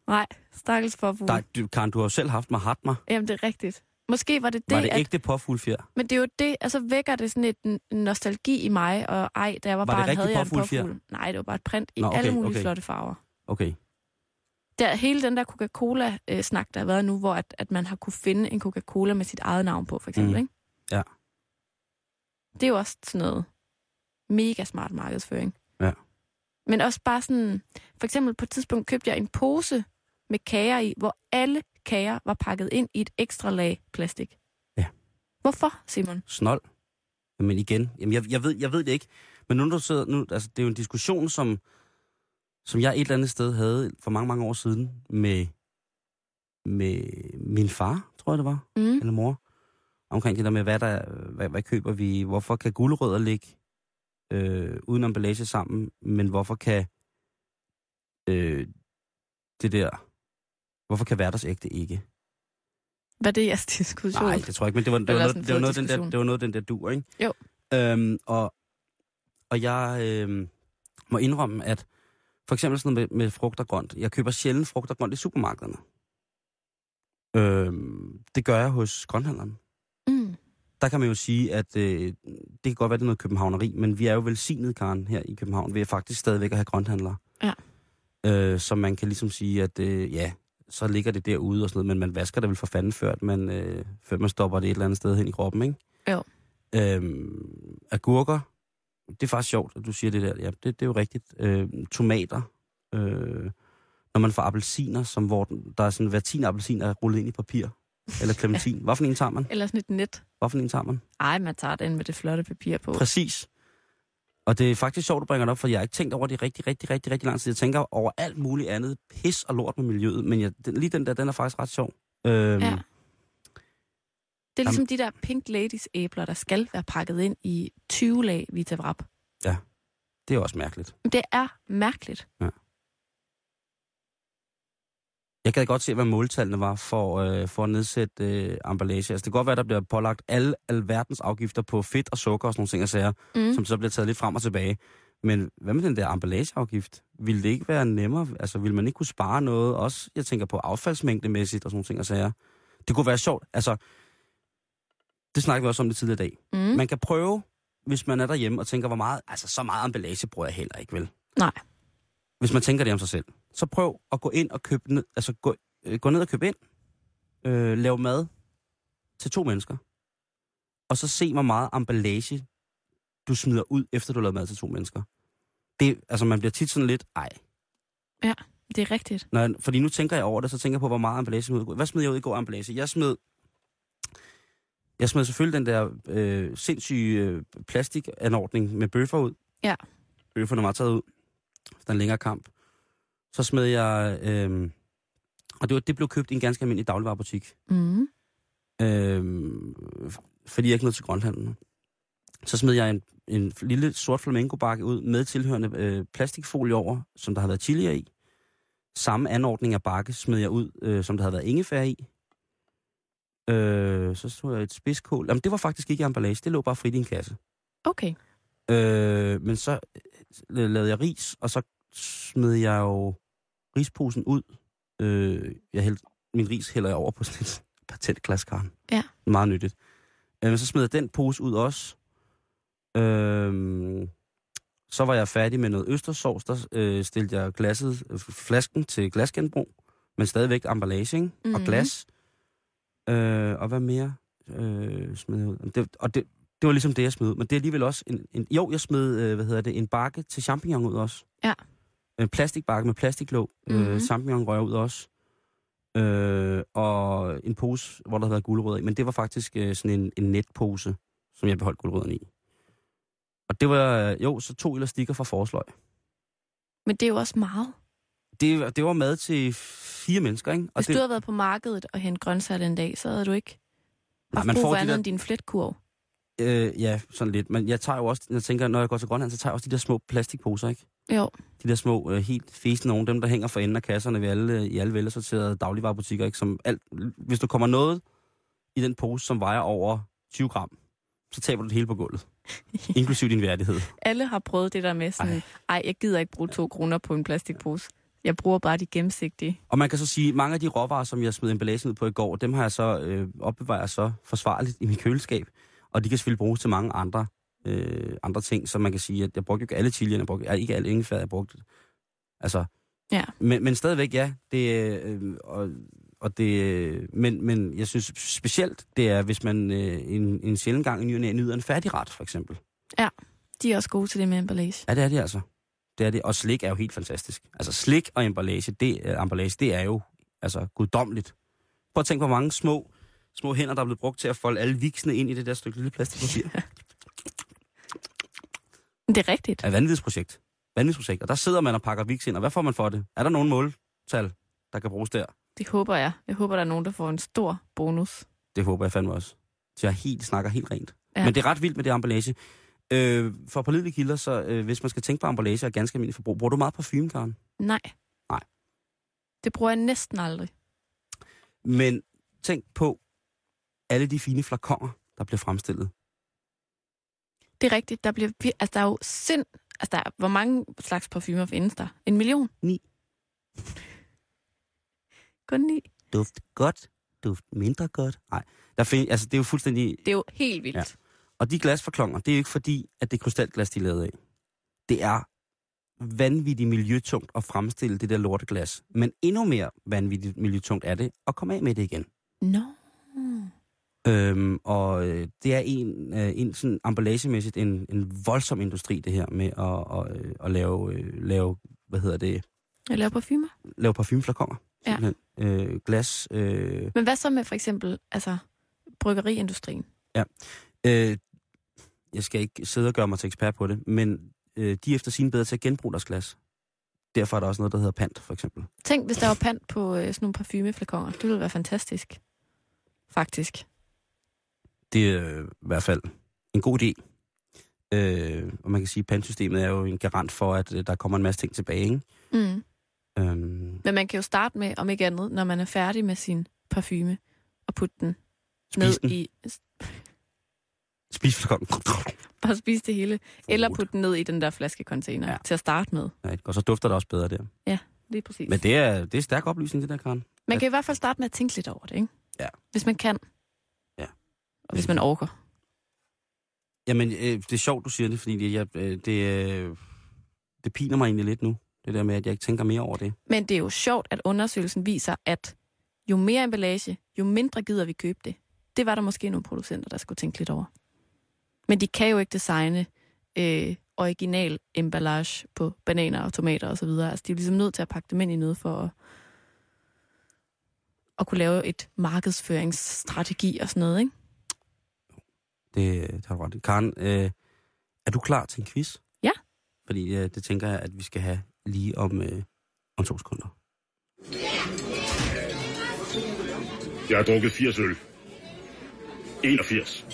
Nej, stakkels påfugle. Der, du, Karen, du har jo selv haft Mahatma. Jamen, det er rigtigt. Måske var det det, Var det at, ægte påfuglfjer? men det er jo det, altså vækker det sådan et en nostalgi i mig, og ej, da jeg var, Var barn, havde jeg en påfuglefjer? påfugl. Nej, det var bare et print i Nå, okay, alle mulige okay. flotte farver. Okay. Der, hele den der Coca-Cola-snak, der har været nu, hvor at, at man har kunne finde en Coca-Cola med sit eget navn på, for eksempel, Mm. ikke? Det er jo også sådan noget mega smart markedsføring. Ja. Men også bare sådan, for eksempel på et tidspunkt købte jeg en pose med kager i, hvor alle kager var pakket ind i et ekstra lag plastik. Ja. Hvorfor, Simon? Snold. Men igen, jamen jeg, jeg, ved, jeg ved det ikke. Men nu, du sidder, nu, altså, det er jo en diskussion, som, som jeg et eller andet sted havde for mange, mange år siden med, med min far, tror jeg det var, Mm. eller mor, omkring det der med, hvad, der, hvad, hvad køber vi, hvorfor kan gulerødder ligge øh, uden emballage sammen, men hvorfor kan øh, det der, hvorfor kan hverdagsægte ikke? Var det jeres diskussion? Nej, det tror jeg ikke, men det var, det var, noget, det var, noget, den der, det var noget den der dur, ikke? Jo. Øhm, og, Og jeg øh, må indrømme, at for eksempel sådan med, med frugt og grønt. Jeg køber sjældent frugt og grønt i supermarkederne. Øh, det gør jeg hos grønthandleren. Der kan man jo sige, at øh, det kan godt være, det er noget københavneri, men vi er jo velsignet, Karen, her i København, ved at faktisk stadigvæk at have grønthandlere. Ja. Øh, så man kan ligesom sige, at øh, ja, så ligger det derude og sådan noget, men man vasker det vel for fanden før, man, øh, før man stopper det et eller andet sted hen i kroppen, ikke? Jo. Øhm, agurker, det er faktisk sjovt, at du siger det der. Ja, det, det er jo rigtigt. Øh, tomater, øh, når man får appelsiner, som hvor der er sådan hver tiende appelsin er rullet ind i papir. Eller clementin. Hvad for en tager man? Eller sådan et net. Hvad for en tager man? Ej, man tager den med det flotte papir på. Præcis. Og det er faktisk sjovt, du bringer det op, for jeg har ikke tænkt over det rigtig, rigtig, rigtig, rigtig lang tid. Jeg tænker over alt muligt andet pis og lort med miljøet, men jeg, den, lige den der, den er faktisk ret sjov. Øhm, Ja. Det er ligesom de der Pink Ladies æbler, der skal være pakket ind i 20 lag Vita Wrap. Det er også mærkeligt. Det er mærkeligt. Jeg kan godt se, hvad måltallene var for, øh, for at nedsætte øh, emballage. Altså, det kan godt være, der bliver pålagt alle alverdens afgifter på fedt og sukker og sådan nogle ting og sager, Mm. som så bliver taget lidt frem og tilbage. Men hvad med den der emballageafgift? Vil det ikke være nemmere? Altså, vil man ikke kunne spare noget? Også, jeg tænker på affaldsmængdemæssigt og sådan nogle ting og sager. Det kunne være sjovt. Altså, det snakker vi også om det tidligere i dag. Mm. Man kan prøve, hvis man er derhjemme og tænker, hvor meget, altså så meget emballage bruger jeg heller ikke, vel? Nej. Hvis man tænker det om sig selv. Så prøv at gå ind og købe ned, altså gå, øh, gå ned og købe ind, øh, lave mad til to mennesker, og så se, hvor meget emballage du smider ud, efter du har lavet mad til to mennesker. Det, altså man bliver tit sådan lidt, ej. Det er rigtigt. Når fordi nu tænker jeg over det, så tænker jeg på, hvor meget emballage jeg smed ud. Hvad smed jeg ud i går emballage? Jeg smed, jeg smed selvfølgelig den der øh, sindssyge øh, plastikanordning med bøffer ud. Ja. Bøfferne var taget ud. efter en længere kamp. Så smed jeg, øh, og det, var, det blev købt i en ganske almindelig dagligvarerbutik. Mm. Øh, fordi jeg ikke nåede til grønthandlen. Så smed jeg en, en lille sort flamingobakke ud med tilhørende øh, plastikfolie over, som der havde været chili i. Samme anordning af bakke smed jeg ud, øh, som der havde været ingefær i. Øh, så stod jeg et spidskål. Jamen, det var faktisk ikke i emballage, det lå bare frit i en kasse. Okay. Øh, men så øh, lavede jeg ris, og så smed jeg jo risposen ud. Øh, jeg hældte, min ris hælder jeg over på sådan et patentglaskarn. Ja. Meget nyttigt. Øh, men så smed jeg den pose ud også. Øh, så var jeg færdig med noget østersovs. Der øh, stillede jeg glasset, øh, flasken til glasgenbrug, men stadigvæk emballage ikke? Mm-hmm. og Mhm. glas. Øh, og hvad mere øh, smed jeg ud? Det, og det, det var ligesom det, jeg smed ud. Men det er alligevel også... En, en, jo, jeg smed, øh, hvad hedder det, en bakke til champignon ud også. Ja. En plastikbakke med plastiklåg. Mm-hmm. Mhm. Øh, champignon røg ud også. Øh, og en pose, hvor der havde været guldrødder i. Men det var faktisk øh, sådan en, en netpose, som jeg beholdt guldrødderne i. Og det var, øh, jo, så to elastikker fra forsløg. Men det er jo også meget. Det, det var mad til fire mennesker, ikke? Og Hvis det, du havde været på markedet og hentet grøntsager en dag, så havde du ikke Nej, man brug får de andet der- end din fletkurv. Øh, ja, sådan lidt. Men jeg tager jo også, jeg tænker, når jeg går til Grønland, så tager jeg også de der små plastikposer, ikke? Jo. De der små, øh, helt fæsende nogen, dem der hænger for enden af kasserne ved alle, i alle velsorterede dagligvarerbutikker, ikke? Som alt, hvis du kommer noget i den pose, som vejer over 20 gram, så taber du det hele på gulvet. <laughs> Inklusiv din værdighed. Alle har prøvet det der med sådan, Ej. ej, jeg gider ikke bruge to kroner på en plastikpose. Jeg bruger bare de gennemsigtige. Og man kan så sige, mange af de råvarer, som jeg smed emballagen ud på i går, dem har jeg så øh, opbevaret så forsvarligt i mit køleskab. Og de kan selvfølgelig bruges til mange andre, øh, andre ting, så man kan sige, at jeg brugte jo ikke alle chilierne, jeg brugte ja, ikke alle ingefær, jeg brugte. Altså, Ja. men, men stadigvæk, ja. Det, øh, og, og det, øh, men, men jeg synes specielt, det er, hvis man øh, en, en sjældent gang i ny og næ nyder en færdigret, for eksempel. De er også gode til det med emballage. Ja, det er det altså. Det er det. Og slik er jo helt fantastisk. Altså slik og emballage, det, uh, emballage, det er jo altså guddommeligt. Prøv at tænke, hvor mange små, små hænder, der er blevet brugt til at folde alle viksene ind i det der stykke lille plastikpapir. Men det er rigtigt. er vanvidsprojekt. Vanvidsprojekt. Og der sidder man og pakker viks ind, og hvad får man for det? Er der nogen måltal, der kan bruges der? Det håber jeg. Jeg håber, der er nogen, der får en stor bonus. Det håber jeg fandme også. Så jeg helt, snakker helt rent. Ja. Ja. Men det er ret vildt med det emballage. Øh, for pålidelige kilder, så øh, hvis man skal tænke på emballage og ganske almindelig forbrug, bruger du meget parfume, Karen? Nej. Nej. Det bruger jeg næsten aldrig. Men tænk på alle de fine flakonger, der bliver fremstillet. Det er rigtigt. Der, bliver, altså, der er jo sind... Altså, der er, hvor mange slags parfumer findes der? En million? Ni. Kun ni. Duft godt, duft mindre godt. Nej, der find, altså, det er jo fuldstændig... Det er jo helt vildt. Ja. Og de glasforklonger, det er jo ikke fordi, at det er krystalglas, de er lavet af. Det er vanvittigt miljøtungt at fremstille det der lorteglas. Men endnu mere vanvittigt miljøtungt er det at komme af med det igen. Nå. Øhm, og øh, det er en, øh, en sådan emballagemæssigt en, en voldsom industri, det her med at, og, øh, at lave, lave, hvad hedder det, Jeg laver parfumer. lave parfumeflakonger. Ja. simpelthen. Øh, glas. Øh, Men hvad så med for eksempel altså, bryggeriindustrien? øh, jeg skal ikke sidde og gøre mig til ekspert på det, men øh, de er efter sin bedre til at genbruge deres glas. Derfor er der også noget, der hedder pant, for eksempel. Tænk, hvis der var pant på øh, sådan nogle parfumeflakonger. Det ville være fantastisk. Faktisk. Det er øh, i hvert fald en god idé. Øh, og man kan sige, at pantsystemet er jo en garant for, at øh, der kommer en masse ting tilbage. Ikke? Mm. Øhm, Men man kan jo starte med, om ikke andet, når man er færdig med sin parfume, og putte den spis ned den. i... Spis flakon. Bare spise det hele. Eller putte den ned i den der flaskecontainer Ja. ja. til at starte med. Ja, og så dufter det også bedre der. Lige præcis. Men det er, det er stærk oplysning, det der, Karen. Man kan i hvert fald starte med at tænke lidt over det, ikke? Ja. Hvis man kan. Hvis man orker. Jamen, øh, det er sjovt, du siger det, fordi det, jeg, øh, det, øh, det piner mig egentlig lidt nu. Det der med, at jeg ikke tænker mere over det. Men det er jo sjovt, at undersøgelsen viser, at jo mere emballage, jo mindre gider vi købe det. Det var der måske nogle producenter, der skulle tænke lidt over. Men de kan jo ikke designe øh, original emballage på bananer og tomater osv. Altså, de er jo ligesom nødt til at pakke dem ind i noget for at, at kunne lave et markedsføringsstrategi og sådan noget, ikke? Det, det har du ret i. Karen, øh, er du klar til en quiz? Ja. Fordi øh, det tænker jeg, at vi skal have lige om, øh, om to sekunder. Jeg har drukket 80 øl. 81.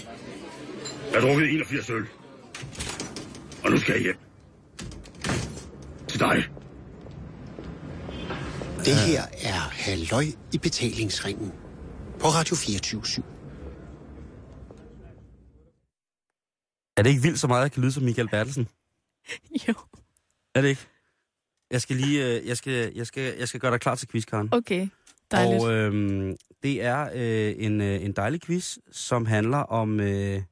Jeg har drukket 81 øl. Og nu skal jeg hjem. Til dig. Det her er Halløj i betalingsringen på Radio 24 Er det ikke vildt så meget, jeg kan lyde som Michael Bertelsen? <laughs> Jo. Er det ikke? Jeg skal lige, øh, jeg skal, jeg skal, jeg skal gøre dig klar til quiz, Karen. Okay, dejligt. Og øh, det er øh, en, øh, en dejlig quiz, som handler om... Øh,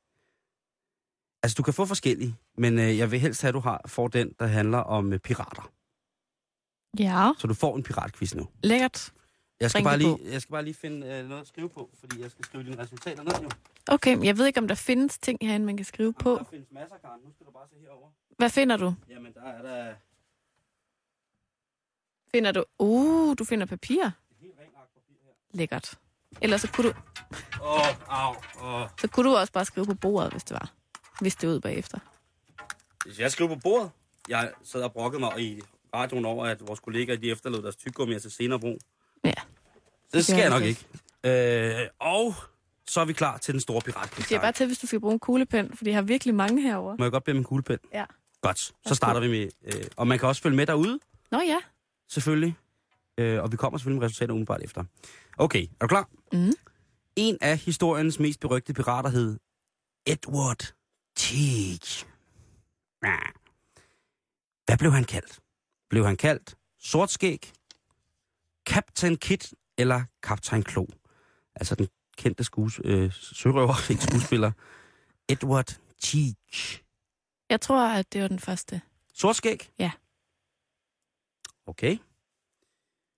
altså, du kan få forskellige, men øh, jeg vil helst have, at du har, får den, der handler om øh, pirater. ja, Så du får en piratquiz nu. lækkert. Jeg skal, bare det lige, jeg skal bare lige finde øh, noget at skrive på, fordi jeg skal skrive dine resultater ned jo. Okay, jeg ved ikke, om der findes ting herinde, man kan skrive på. Der findes masser, Karen. Nu skal du bare se herover. Hvad finder du? Jamen, der er der Finder du... Uh, du finder papir. et helt rent ark papir her. Lækkert. Ellers så kunne, du, Åh, oh, au. Oh. så kunne du også bare skrive på bordet, hvis det var. Hvis det ud bagefter. Hvis jeg skriver på bordet, jeg sad og brokkede mig i radioen over, at vores kollegaer de efterlod deres tyggegummi til senere brug. Det skal jeg nok ikke. Øh, og så er vi klar til den store pirat. Det er bare til, hvis du skal bruge en kuglepen, for jeg har virkelig mange herover. Må jeg godt bede om en kuglepen? Ja. Godt. Så starter vi med... Øh, og man kan også følge med derude, Nå ja. selvfølgelig. Øh, og vi kommer selvfølgelig med resultater umiddelbart efter. Okay, er du klar? Mhm. En af historiens mest berygte pirater hed Edward Teague. Hvad blev han kaldt? Blev han kaldt Sortskæg, Captain Kid eller Kaptajn Klo? Altså den kendte skues, øh, sørøver, <laughs> ikke skuespiller, Edward Teague. Jeg tror, at det var den første. Sortskæg? Ja. Okay.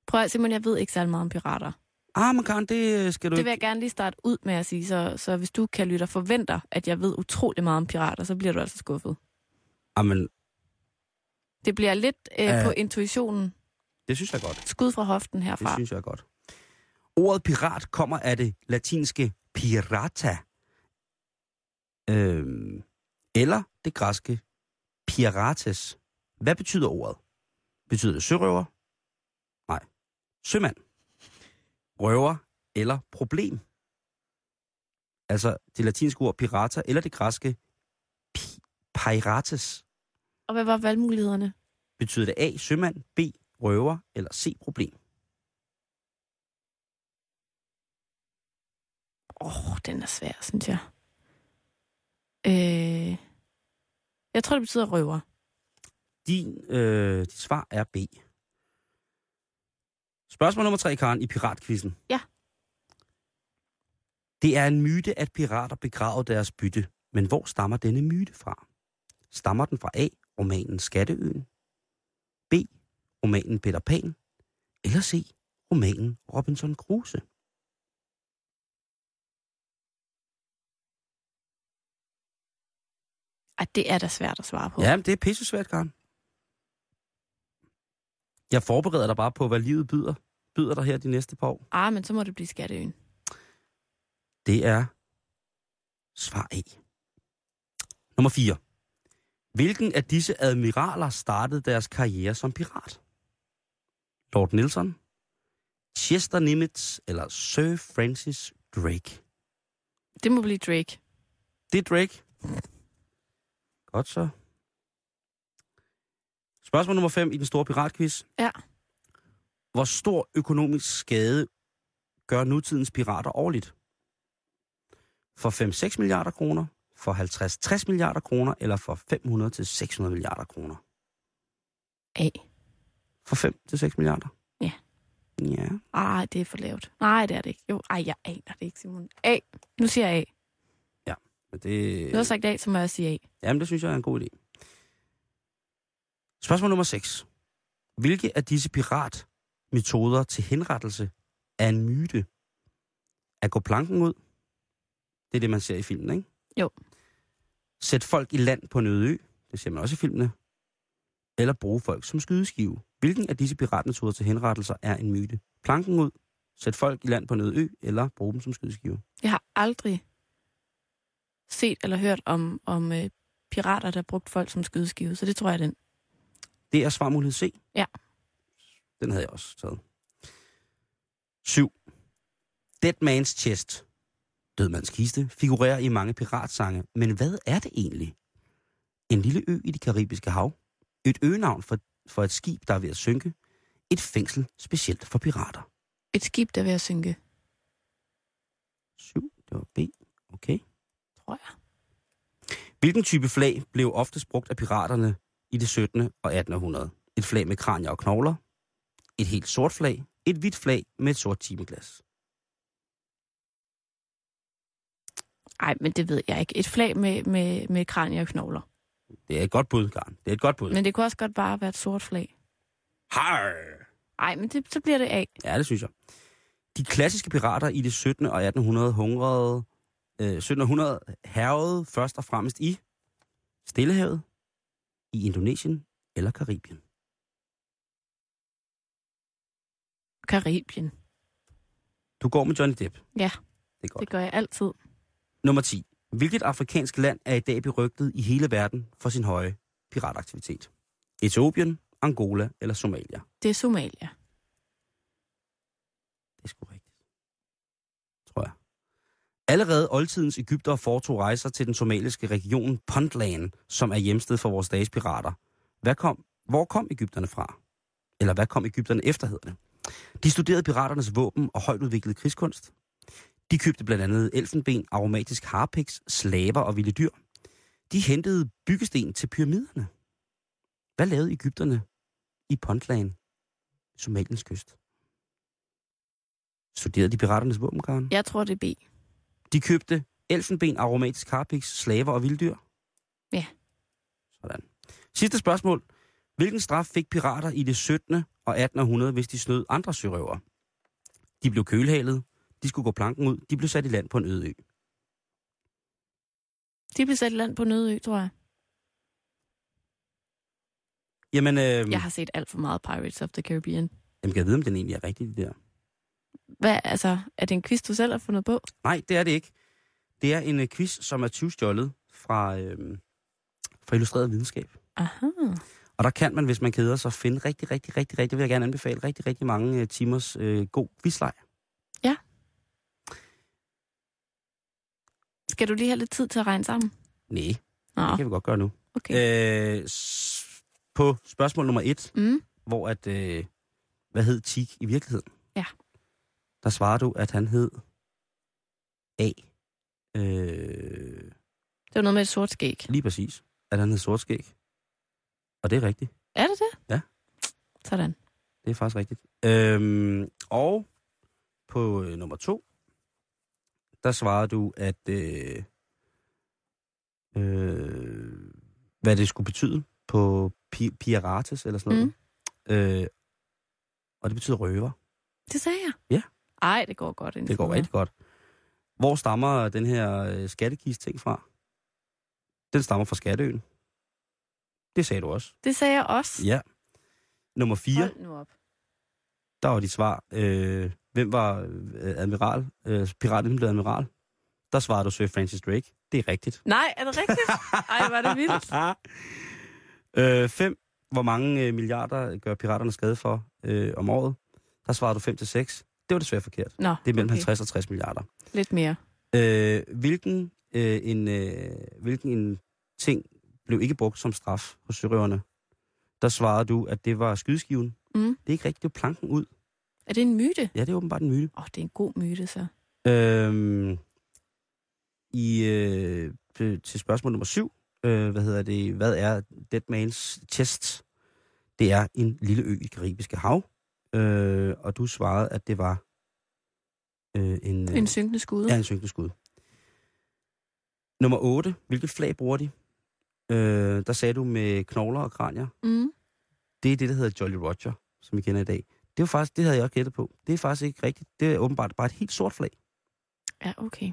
Prøv at Simon, jeg ved ikke særlig meget om pirater. Ah, men Karen, det øh, skal du Det ikke... vil jeg gerne lige starte ud med at sige, så, så hvis du kan lytte og forventer, at jeg ved utrolig meget om pirater, så bliver du altså skuffet. Ah, men Det bliver lidt øh, Ja. på intuitionen. det synes jeg godt. Skud fra hoften Det herfra. synes jeg godt. Ordet pirat kommer af det latinske pirata. Øhm, eller det græske pirates. Hvad betyder ordet? Betyder det sørøver? Nej. Sømand? Røver? Eller problem? Altså det latinske ord pirata eller det græske pi- pirates. Og hvad var valgmulighederne? Betyder det A, sømand, B, røver eller C, problem? Åh, oh, den er svær, synes jeg. Øh, Jeg tror, det betyder røver. Din, øh, dit svar er B. Spørgsmål nummer tre, Karen, i piratkvisten. Ja. Det er en myte, at pirater begravede deres bytte. Men hvor stammer denne myte fra? Stammer den fra A, romanen Skatteøen? B, romanen Peter Pan? Eller C, romanen Robinson Crusoe? Ej, det er da svært at svare på. Ja, det er pisse svært, Karen. Jeg forbereder dig bare på, hvad livet byder, byder dig her de næste par år. Ah, men så må det blive Skatteøen. Det er svar A. Nummer 4. Hvilken af disse admiraler startede deres karriere som pirat? Lord Nelson, Chester Nimitz eller Sir Francis Drake? Det må blive Drake. Det er Drake. Godt så. Spørgsmål nummer 5 i den store piratquiz. Ja. Hvor stor økonomisk skade gør nutidens pirater årligt? For 5-6 milliarder kroner, for 50-60 milliarder kroner, eller for 500-600 milliarder kroner? A. For 5-6 milliarder? Ja. Ja. Ej, det er for lavt. Nej, det er det ikke. Jo, ej, jeg aner det ikke, Simon. A. Nu siger jeg A. Det... Du har sagt A, så må jeg sige A. Jamen, det synes jeg er en god idé. Spørgsmål nummer 6. Hvilke af disse piratmetoder til henrettelse er en myte? At gå planken ud? Det er det, man ser i filmen, ikke? Jo. Sæt folk i land på en øde ø? Det ser man også i filmene. Eller bruge folk som skydeskive? Hvilken af disse piratmetoder til henrettelser er en myte? Planken ud? Sæt folk i land på en øde ø? Eller bruge dem som skydeskive? Jeg har aldrig set eller hørt om, om øh, pirater, der brugte folk som skydeskive, så det tror jeg er den. Det er svarmulighed C. Ja. Den havde jeg også taget. 7. Dead Man's Chest, dødmands kiste, figurerer i mange piratsange. Men hvad er det egentlig? En lille ø i det karibiske hav? Et øgenavn for, for et skib, der er ved at synke? Et fængsel specielt for pirater? Et skib, der er ved at synke, 7. Det var B. Okay. Tror jeg. Hvilken type flag blev oftest brugt af piraterne i det 17. og 1800? Et flag med kranier og knogler? Et helt sort flag? Et hvidt flag med et sort timeglas? Nej, men det ved jeg ikke. Et flag med, med, med kranier og knogler. Det er et godt bud, Karen. Det er et godt bud. Men det kunne også godt bare være et sort flag. Har. Nej, men det, så bliver det A. Ja, det synes jeg. De klassiske pirater i det 17. og 1800 hungrede, øh, 1700 hervede først og fremmest i Stillehavet, i Indonesien eller Karibien. Karibien. Du går med Johnny Depp. Ja, Det er godt. det gør jeg altid. Nummer 10. Hvilket afrikansk land er i dag berygtet i hele verden for sin høje pirataktivitet? Etiopien, Angola eller Somalia? Det er Somalia. Det er sgu rigtigt. Tror jeg. Allerede oldtidens Ægypter foretog rejser til den somaliske region Puntland, som er hjemsted for vores dages pirater. Hvad kom, hvor kom Ægypterne fra? Eller hvad kom Ægypterne efter, hedder det? De studerede piraternes våben og højt udviklet krigskunst. De købte blandt andet elfenben, aromatisk harpiks, slaver og vilde dyr. De hentede byggesten til pyramiderne. Hvad lavede Ægypterne i Puntland, Somaliens kyst? Studerede de piraternes våben, Karen? Jeg tror, det er B. De købte elfenben, aromatisk harpiks, slaver og vilddyr. Ja. Sådan. Sidste spørgsmål. Hvilken straf fik pirater i det 17. og 1800, hvis de snød andre sørøvere? De blev kølhalet, de skulle gå planken ud, de blev sat i land på en øde ø. De blev sat i land på Nødø, tror jeg. Jamen, øh, Jeg har set alt for meget Pirates of the Caribbean. jamen, kan jeg vide, om den egentlig er rigtig, det der? Hvad, altså, er det en quiz, du selv har fundet på? Nej, det er det ikke. Det er en øh, quiz, som er tyvstjålet fra, øh, fra Illustreret Videnskab. Aha. Og der kan man, hvis man keder sig, finde rigtig, rigtig, rigtig, rigtig, vil jeg gerne anbefale, rigtig, rigtig mange øh, timers øh, god quizleg. Skal du lige have lidt tid til at regne sammen? Nej, det kan vi godt gøre nu. okay. Øh, på spørgsmål nummer et, Mm. hvor at, øh, hvad hed Tik i virkeligheden? Ja. Der svarer du, at han hed A. Øh, Det var noget med et sort skæg. lige præcis. at han hed Sortskæg. Og det er rigtigt. Er det det? Ja. Sådan. Det er faktisk rigtigt. Øhm, og på øh, nummer to, der svarede du, at øh, øh, hvad det skulle betyde på pi- Pirates eller sådan noget. Mm. Øh, og det betyder røver. Det sagde jeg. Ja. Ej, det går godt. Det går rigtig godt. Hvor stammer den her øh, skattekist-ting fra? Den stammer fra Skatteøen. Det sagde du også. Det sagde jeg også. Ja. Nummer 4, Hold nu op. der var dit svar. Øh, hvem var øh, admiral? Øh, piraten, blev admiral? Der svarede du Sir Francis Drake. Det er rigtigt. Nej, er det rigtigt? Ej, var det vildt. <laughs> øh, fem. Hvor mange øh, milliarder gør piraterne skade for øh, om året? Der svarede du 5 til 6. Det var desværre forkert. Nå, Det er mellem okay. 50 og 60 milliarder. Lidt mere. Øh, hvilken, øh, en, øh, hvilken en ting blev ikke brugt som straf hos sørøverne? Der svarede du, at det var skydeskiven. Mm. Det er ikke rigtigt, det var planken ud. Er det en myte? Ja, det er åbenbart en myte. Åh, oh, det er en god myte, så. Øhm, I øh, til spørgsmål nummer syv, øh, hvad hedder det, hvad er Dead Man's Chest? Det er en lille ø i karibiske hav, øh, og du svarede, at det var øh, en, øh, En synkende skud. ja, en synkende skud. Nummer 8, hvilket flag bruger de? Øh, der sagde du med knogler og kranier. Mm. Det er det, der hedder Jolly Roger, som vi kender i dag. Det var faktisk, det havde jeg også gættet på. Det er faktisk ikke rigtigt. Det er åbenbart bare et helt sort flag. Ja, okay.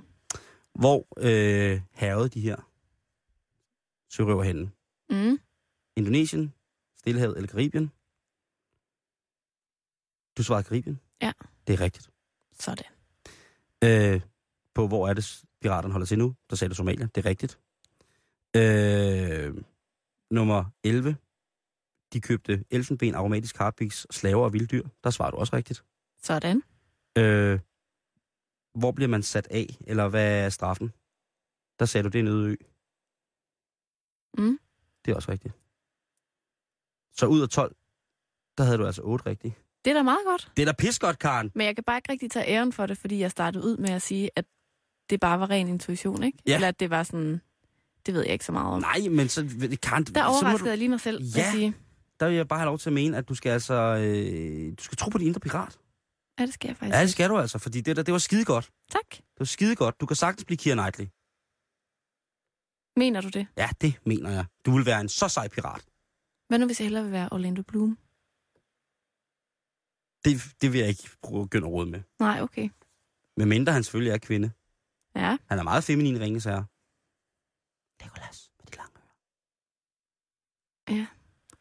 Hvor øh, havede de her sørøver henne? Mm. Indonesien, Stillehavet eller Karibien? Du svarede Karibien? Ja. Det er rigtigt. Sådan. Øh, på hvor er det, piraterne holder til nu? Der sagde du Somalia. Det er rigtigt. Øh, nummer 11. De købte elfenben, aromatisk harpiks, slaver og vilddyr. Der svarer du også rigtigt. Sådan. Øh, hvor bliver man sat af, eller hvad er straffen? Der sagde du, det er en øde ø. Mm. Det er også rigtigt. Så ud af 12, der havde du altså 8 rigtige. Det er da meget godt. Det er da pis godt, Karen. Men jeg kan bare ikke rigtig tage æren for det, fordi jeg startede ud med at sige, at det bare var ren intuition, ikke? Ja. Eller at det var sådan... Det ved jeg ikke så meget om. Nej, men så, Karen, Der så overraskede du, jeg lige mig selv, Ja. sige. der vil jeg bare have lov til at mene, at du skal altså, øh, du skal tro på din indre pirat. Ja, det skal jeg faktisk. Ja, det skal du altså, fordi det der, det var skide godt. Tak. Det var skide godt. Du kan sagtens blive Keira Knightley. Mener du det? Ja, det mener jeg. Du vil være en så sej pirat. Hvad nu, hvis jeg hellere vil være Orlando Bloom? Det, det vil jeg ikke begynde at råde med. Nej, okay. Men mindre han selvfølgelig er kvinde. Ja, Han er meget feminin ringes her. Nicolas med de lange ører.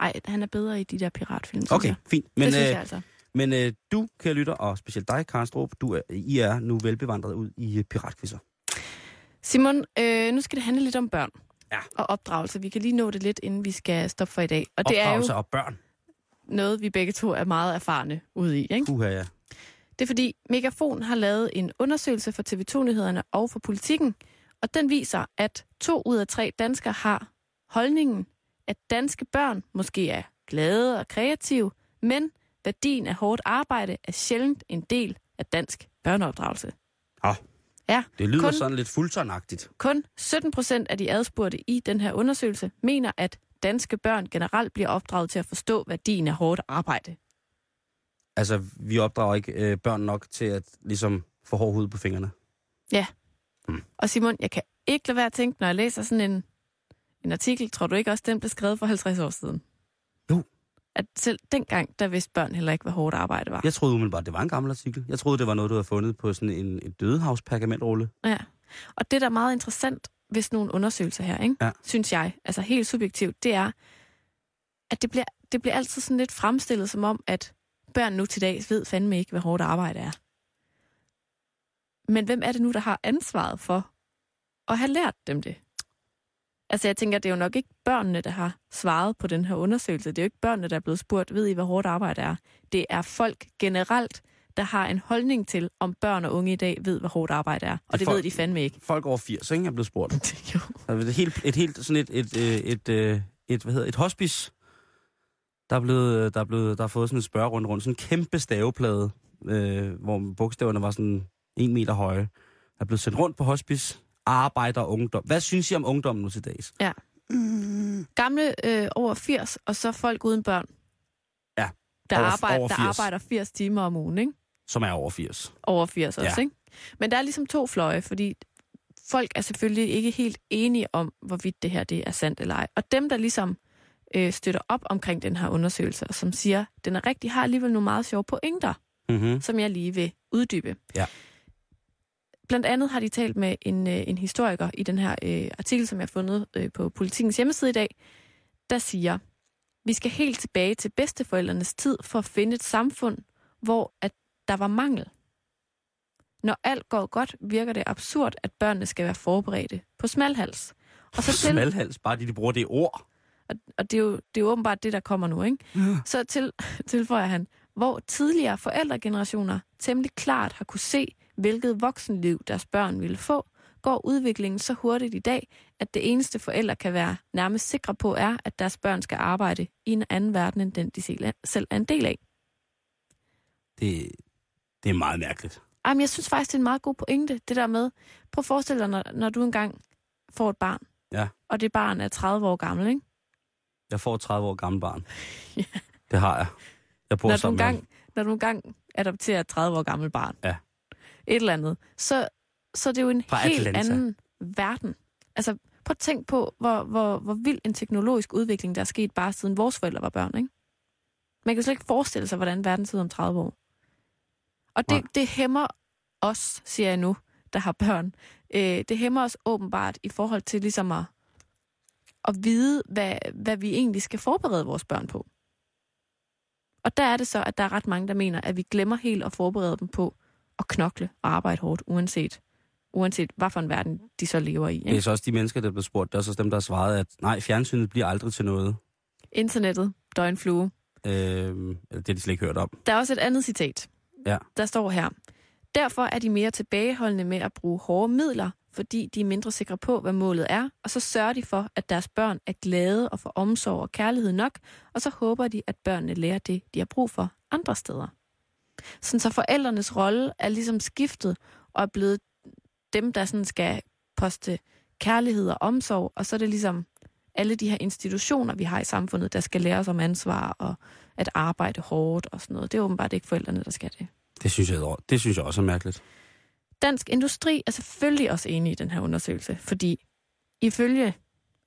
ej, han er bedre i de der piratfilm, Okay, jeg. fint. Men, Men, det synes øh, jeg altså. men øh, du, kære lytter, og specielt dig, Karen Strup, du er, I er nu velbevandret ud i øh, piratkvisser. Simon, øh, nu skal det handle lidt om børn. Ja. Og opdragelse. Vi kan lige nå det lidt, inden vi skal stoppe for i dag. Og det er jo Opdragelse og børn. Noget, vi begge to er meget erfarne ude i. Ikke? Puha, ja. Det er fordi Megafon har lavet en undersøgelse for TV2-nyhederne og for politikken, og den viser, at to ud af tre danskere har holdningen, at danske børn måske er glade og kreative, men værdien af hårdt arbejde er sjældent en del af dansk børneopdragelse. Ah, Ja, det lyder kun, sådan lidt fuldtårnagtigt. kun 17 procent af de adspurgte i den her undersøgelse mener, at danske børn generelt bliver opdraget til at forstå værdien af hårdt arbejde. Altså, vi opdrager ikke øh, børn nok til at ligesom få hård hud på fingrene. Og Simon, jeg kan ikke lade være at tænke, når jeg læser sådan en, en artikel, tror du ikke også, den blev skrevet for 50 år siden? Jo. At selv dengang, der vidste børn heller ikke, hvad hårdt arbejde var. Jeg troede umiddelbart, det var en gammel artikel. Jeg troede, det var noget, du havde fundet på sådan en, en dødehavspergamentrulle. Ja. Og det, der er meget interessant ved sådan nogle undersøgelser her, ikke? Ja. synes jeg, altså helt subjektivt, det er, at det bliver, det bliver altid sådan lidt fremstillet som om, at børn nu til dags ved fandme ikke, hvad hårdt arbejde er. Men hvem er det nu, der har ansvaret for at have lært dem det? Altså jeg tænker, det er jo nok ikke børnene, der har svaret på den her undersøgelse. Det er jo ikke børnene, der er blevet spurgt, ved I, hvad hårdt arbejde er? Det er folk generelt, der har en holdning til, om børn og unge i dag ved, hvad hårdt arbejde er. Og Det er det, folk- ved de fandme ikke. Folk over 80, ikke? Jeg er blevet spurgt. <laughs> jo. Er et helt, et helt sådan et, et, øh, et, et, et, hvad hedder, et hospice, der er, blevet, der, er blevet, der har fået sådan en spørgerunde rundt. Sådan en kæmpe staveplade, øh, hvor bogstaverne var sådan en meter høje. Der er blevet sendt rundt på hospice. Arbejder og ungdom. Hvad synes I om ungdommen nu til dags? Ja. Mm, Gamle øh, over 80, og så folk uden børn. Ja, Der, over- arbejder, over der 80. arbejder 80 timer om ugen, ikke? Som er over 80. Over 80 også, Ja. ikke? Men der er ligesom to fløje, fordi folk er selvfølgelig ikke helt enige om, hvorvidt det her det er sandt eller ej. Og dem, der ligesom øh, støtter op omkring den her undersøgelse, og som siger, den er rigtig, har alligevel nogle meget sjove pointer, Mm-hmm. som jeg lige vil uddybe. Ja. Blandt andet har de talt med en, øh, en historiker i den her øh, artikel, som jeg har fundet øh, på Politikens hjemmeside i dag, der siger, vi skal helt tilbage til bedsteforældrenes tid for at finde et samfund, hvor at der var mangel. Når alt går godt, virker det absurd, at børnene skal være forberedte på smalhals. Og så til, Smalhals, bare de, de bruger det ord. og, og det, er jo, det er jo åbenbart det, der kommer nu, ikke? Så til, <laughs> tilføjer han, hvor tidligere forældregenerationer temmelig klart har kunne se, hvilket voksenliv deres børn ville få, går udviklingen så hurtigt i dag, at det eneste forældre kan være nærmest sikre på er, at deres børn skal arbejde i en anden verden, end den de selv er en del af. Det, det er meget mærkeligt. Jamen, jeg synes faktisk, det er en meget god pointe, det der med, prøv at forestille dig, når, når du engang får et barn, Ja. og det barn er 30 år gammel, ikke? Jeg får et 30 år gammelt barn. <laughs> Det har jeg. Jeg bor når du, med engang, når du engang adopterer et 30 år gammelt barn, Ja. et eller andet, så, så er det jo en Fra helt Atlanta. anden verden. Altså, prøv at tænk på, hvor, hvor, hvor vild en teknologisk udvikling, der er sket bare siden vores forældre var børn, ikke? Man kan slet ikke forestille sig, hvordan verden ud om 30 år. Og Nej. det, det hæmmer os, siger jeg nu, der har børn. Øh, det hæmmer os åbenbart i forhold til ligesom at, at vide, hvad, hvad vi egentlig skal forberede vores børn på. Og der er det så, at der er ret mange, der mener, at vi glemmer helt at forberede dem på at knokle og arbejde hårdt, uanset, uanset hvad for en verden de så lever i. Det er Ikke? så også de mennesker, der bliver spurgt. Det er så også dem, der har svaret, at nej, fjernsynet bliver aldrig til noget. Internettet, døgnflue. Øh, det har de slet ikke hørt om. Der er også et andet citat. Ja. Der står her. Derfor er de mere tilbageholdende med at bruge hårde midler, fordi de er mindre sikre på, hvad målet er, og så sørger de for, at deres børn er glade og får omsorg og kærlighed nok, og så håber de, at børnene lærer det, de har brug for andre steder. Sådan så forældrenes rolle er ligesom skiftet og er blevet dem, der sådan skal poste kærlighed og omsorg, og så er det ligesom alle de her institutioner, vi har i samfundet, der skal lære os om ansvar og at arbejde hårdt og sådan noget. Det er åbenbart ikke forældrene, der skal det. Det synes jeg, det synes jeg også er mærkeligt. Dansk Industri er selvfølgelig også enig i den her undersøgelse, fordi ifølge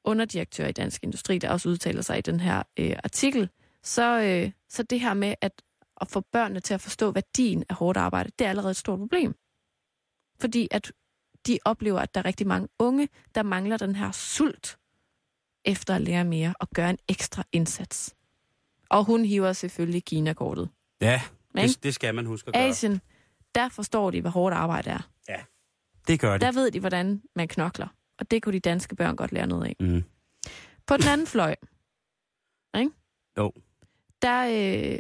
underdirektør i Dansk Industri, der også udtaler sig i den her øh, artikel, så, øh, så det her med at, at få børnene til at forstå værdien af hårdt arbejde, det er allerede et stort problem. Fordi at de oplever, at der er rigtig mange unge, der mangler den her sult efter at lære mere og gøre en ekstra indsats. Og hun hiver selvfølgelig Kina-kortet. Ja, det, det skal man huske at gøre. Asien, der forstår de, hvad hårdt arbejde er. Det gør det. Der ved de, hvordan man knokler. Og det kunne de danske børn godt lære noget af. Mm. På den anden fløj, <laughs> ikke? Jo. Der, øh,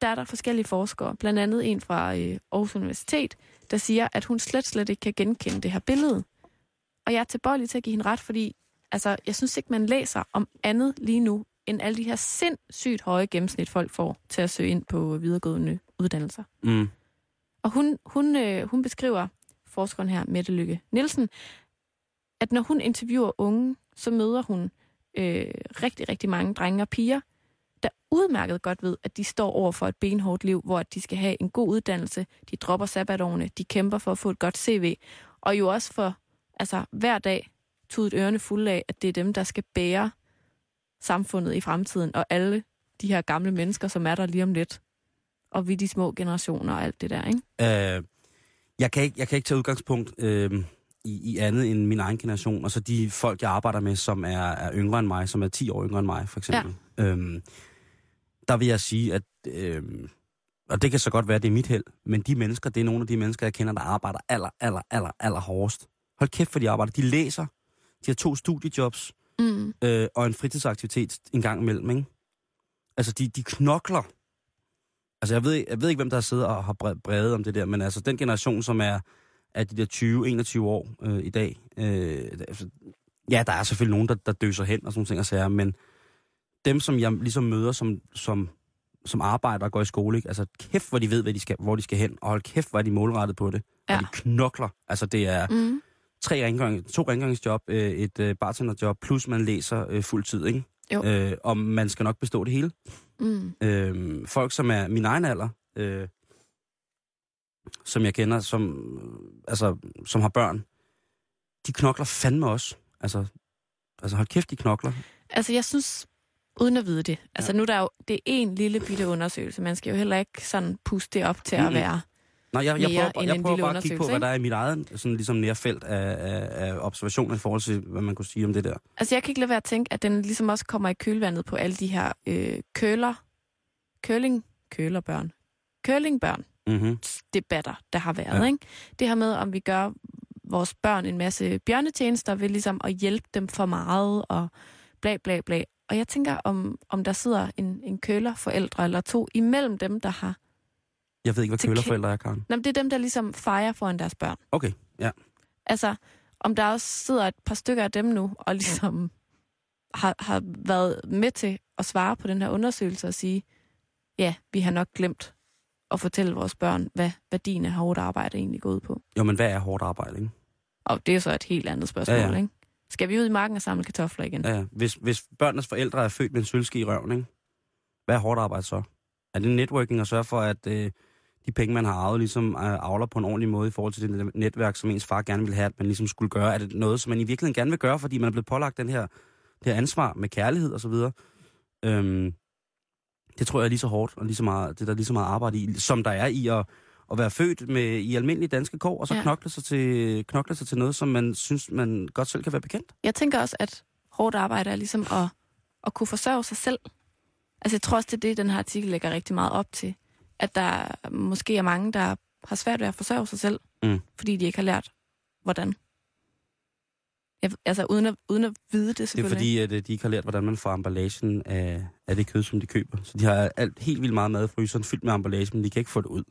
der er der forskellige forskere, blandt andet en fra øh, Aarhus Universitet, der siger, at hun slet, slet ikke kan genkende det her billede. Og jeg er tilbøjelig til at give hende ret, fordi altså, jeg synes ikke, man læser om andet lige nu, end alle de her sindssygt høje gennemsnit, folk får til at søge ind på videregående uddannelser. Mm. Og hun, hun, øh, hun beskriver, forskeren her, Mette Lykke Nielsen, at når hun interviewer unge, så møder hun øh, rigtig, rigtig mange drenge og piger, der udmærket godt ved, at de står over for et benhårdt liv, hvor de skal have en god uddannelse, de dropper sabbatårene, de kæmper for at få et godt CV, og jo også for altså, hver dag tudet ørerne fulde af, at det er dem, der skal bære samfundet i fremtiden, og alle de her gamle mennesker, som er der lige om lidt, og vi de små generationer og alt det der, ikke? Øh, jeg, kan ikke, jeg kan ikke tage udgangspunkt øh, i, i andet end min egen generation, og så de folk, jeg arbejder med, som er, er yngre end mig, som er 10 år yngre end mig, for eksempel. Ja. Øhm, der vil jeg sige, at, øh, og det kan så godt være, det er mit held, men de mennesker, det er nogle af de mennesker, jeg kender, der arbejder aller, aller, aller, aller hårdest. Hold kæft for de arbejder. De læser, de har to studiejobs, Mm. øh, og en fritidsaktivitet en gang imellem, ikke? Altså, de, de knokler. Altså, jeg ved, jeg ved ikke, hvem der har siddet og har bre- brevet om det der, men altså, den generation, som er, er de der 20-21 år øh, i dag, øh, altså, ja, der er selvfølgelig nogen, der, der døser hen og sådan nogle ting og sager, men dem, som jeg ligesom møder, som, som, som arbejder og går i skole, ikke? altså kæft, hvor de ved, hvad de skal, hvor de skal hen, og hold kæft, hvor er de målrettet på det. Ja. Og de knokler. Altså, det er Mm. Tre rengøring, to rengøringsjob, øh, et øh, bartenderjob, plus man læser øh, fuld tid, ikke? Jo. Øh, og man skal nok bestå det hele. Mm. Øh, folk, som er min egen alder, øh, som jeg kender, som, altså, som har børn, de knokler fandme også. Altså, altså hold kæft, de knokler. Altså, jeg synes, uden at vide det, altså nu er der jo, det er en lille bitte undersøgelse, man skal jo heller ikke sådan puste det op til at Mm-mm. være. Nej, jeg, jeg prøver, jeg prøver bare at kigge på, hvad der er i mit eget sådan ligesom nærfelt af, af, af observationer i forhold til, hvad man kunne sige om det der. Altså, jeg kan ikke lade være at tænke, at den ligesom også kommer i kølvandet på alle de her øh, køler, køling, kølerbørn, kølingbørn, Mm-hmm. debatter, der har været. Ja. Ja. Ikke? Det her med, om vi gør vores børn en masse bjørnetjenester ved ligesom at hjælpe dem for meget og bla bla bla. Og jeg tænker, om, om der sidder en, en kølerforældre eller to imellem dem, der har... Jeg ved ikke, hvad kølerforældre er, Karen. Nå, men det er dem, der ligesom fejrer foran deres børn. Okay, ja. Altså, om der også sidder et par stykker af dem nu, og ligesom har, har været med til at svare på den her undersøgelse og sige, ja, vi har nok glemt at fortælle vores børn, hvad værdien af hårdt arbejde egentlig går ud på. Jo, men hvad er hårdt arbejde, ikke? Og det er så et helt andet spørgsmål, Ja, ja, ikke? Skal vi ud i marken og samle kartofler igen? Ja, ja. Hvis, hvis børnenes forældre er født med en sølvske i røven, ikke? Hvad er hårdt arbejde så? Er det networking at sørge for, at øh, de penge, man har arvet, ligesom øh, avler på en ordentlig måde i forhold til det netværk, som ens far gerne ville have, at man ligesom skulle gøre? Er det noget, som man i virkeligheden gerne vil gøre, fordi man er blevet pålagt den her, det her ansvar med kærlighed og så videre? Øhm, det tror jeg er lige så hårdt, og lige så meget, det er der lige så meget arbejde i, som der er i at, at være født med, i almindelige danske kår, og så. Ja. knokle, sig til, knokle sig til noget, som man synes, man godt selv kan være bekendt. Jeg tænker også, at hårdt arbejde er ligesom at, at kunne forsørge sig selv. Altså, jeg tror også, det er det, den her artikel lægger rigtig meget op til. At der måske er mange, der har svært ved at forsørge sig selv, Mm. fordi de ikke har lært, hvordan. Jeg, altså, uden at, uden at vide det Det er selvfølgelig. fordi, at øh, de ikke har lært, hvordan man får emballagen af, af det kød, som de køber. Så de har alt, helt vildt meget mad i fryseren fyldt med emballage, men de kan ikke få det ud.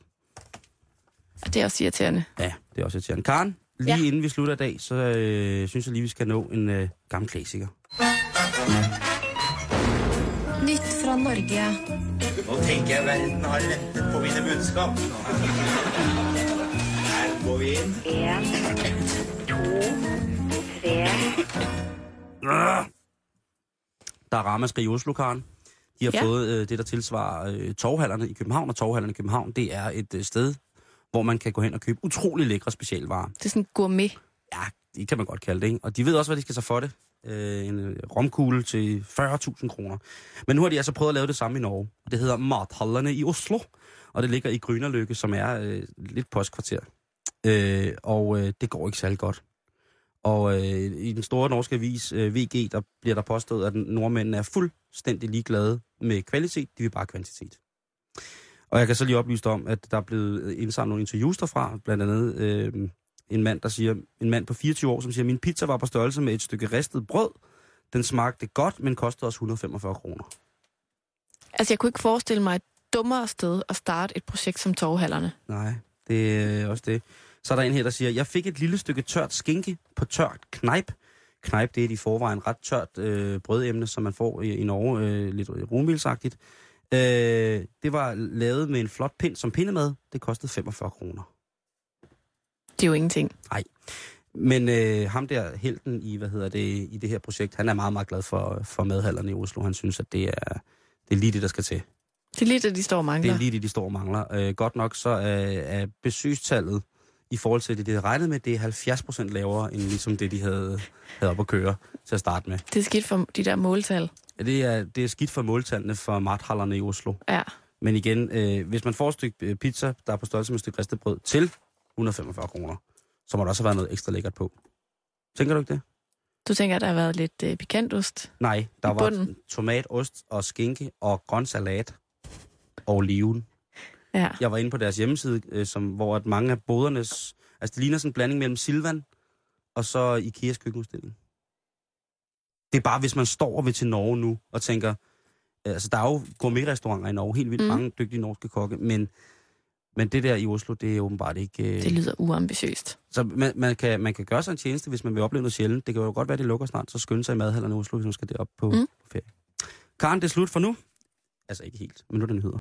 Og det er også irriterende. Ja, det er også irriterende. Karen, lige ja. Inden vi slutter i dag, så øh, synes jeg lige, vi skal nå en øh, gammel klassiker. Nytt fra Norge. Nå tenker jeg verden har ventet på mine budskap. Her går vi inn. Der er ramaskrig i Oslo, Karen. De har ja. Fået øh, det, der tilsvarer øh, torvhallerne i København, og torvhallerne i København, det er et øh, sted, hvor man kan gå hen og købe utrolig lækre specialvarer. Det er sådan gourmet. Ja, det kan man godt kalde det, ikke? Og de ved også, hvad de skal tage for det. Øh, en øh, romkugle til 40.000 kroner. Men nu har de altså prøvet at lave det samme i Norge. Og det hedder Mathallerne i Oslo. Og det ligger i Grønnerløkke, som er øh, lidt postkvarter. Øh, og øh, det går ikke særlig godt. Og øh, i den store norske avis øh, VG, der bliver der påstået, at nordmændene er fuldstændig ligeglade med kvalitet. De vil bare kvantitet. Og jeg kan så lige oplyse om, at der er blevet indsamlet nogle interviews derfra, blandt andet øh, en mand, der siger, en mand på 24 år, som siger, min pizza var på størrelse med et stykke ristet brød. Den smagte godt, men kostede os 145 kroner. Altså, jeg kunne ikke forestille mig et dummere sted at starte et projekt som torvhallerne. Nej, det er også det. Så er der en her, der siger, jeg fik et lille stykke tørt skinke på tørt knejp. Knejp, det er i forvejen ret tørt øh, brødemne, som man får i, i Norge, øh, lidt rumvilsagtigt. Øh, det var lavet med en flot pind som pindemad. Det kostede 45 kroner. Det er jo ingenting. Men øh, ham der, helten i, hvad hedder det, i det her projekt, han er meget, meget glad for, for madhallerne i Oslo. Han synes, at det er, det er lige det, der skal til. Det er lige det, de står og Det mangler. er lige det, de står og mangler. Øh, godt nok så er, er besøgstallet i forhold til det, de havde regnet med, det er 70 procent lavere, end ligesom det, de havde, havde op at køre til at starte med. Det er skidt for de der måltal. Ja, Det er, det er skidt for måltallene for mathallerne i Oslo. Ja. Men igen, øh, hvis man får et stykke øh, pizza, der er på størrelse med et stykke ristet brød, til 145 kroner, så må der også have været noget ekstra lækkert på. Tænker du ikke det? Du tænker, at der har været lidt øh, pikantost. Nej, der var bunden. tomat, ost og skinke og grøn salat og oliven. Ja. Jeg var inde på deres hjemmeside, øh, som, hvor at mange af bodernes... Altså, det ligner sådan en blanding mellem Silvan og så Ikeas køkkenudstilling. Det er bare, hvis man står ved til Norge nu og tænker... øh, Altså, der er jo gourmetrestauranter i Norge, helt vildt mm. mange dygtige norske kokke, men, men det der i Oslo, det er åbenbart ikke... Øh, Det lyder uambitiøst. så man, man, kan, man kan gøre sig en tjeneste, hvis man vil opleve noget sjældent. Det kan jo godt være, det lukker snart, så skynde sig i madhallerne i Oslo, hvis man skal derop på, Mm. på ferie. Karen, det er slut for nu. Altså ikke helt, men nu er den hedder.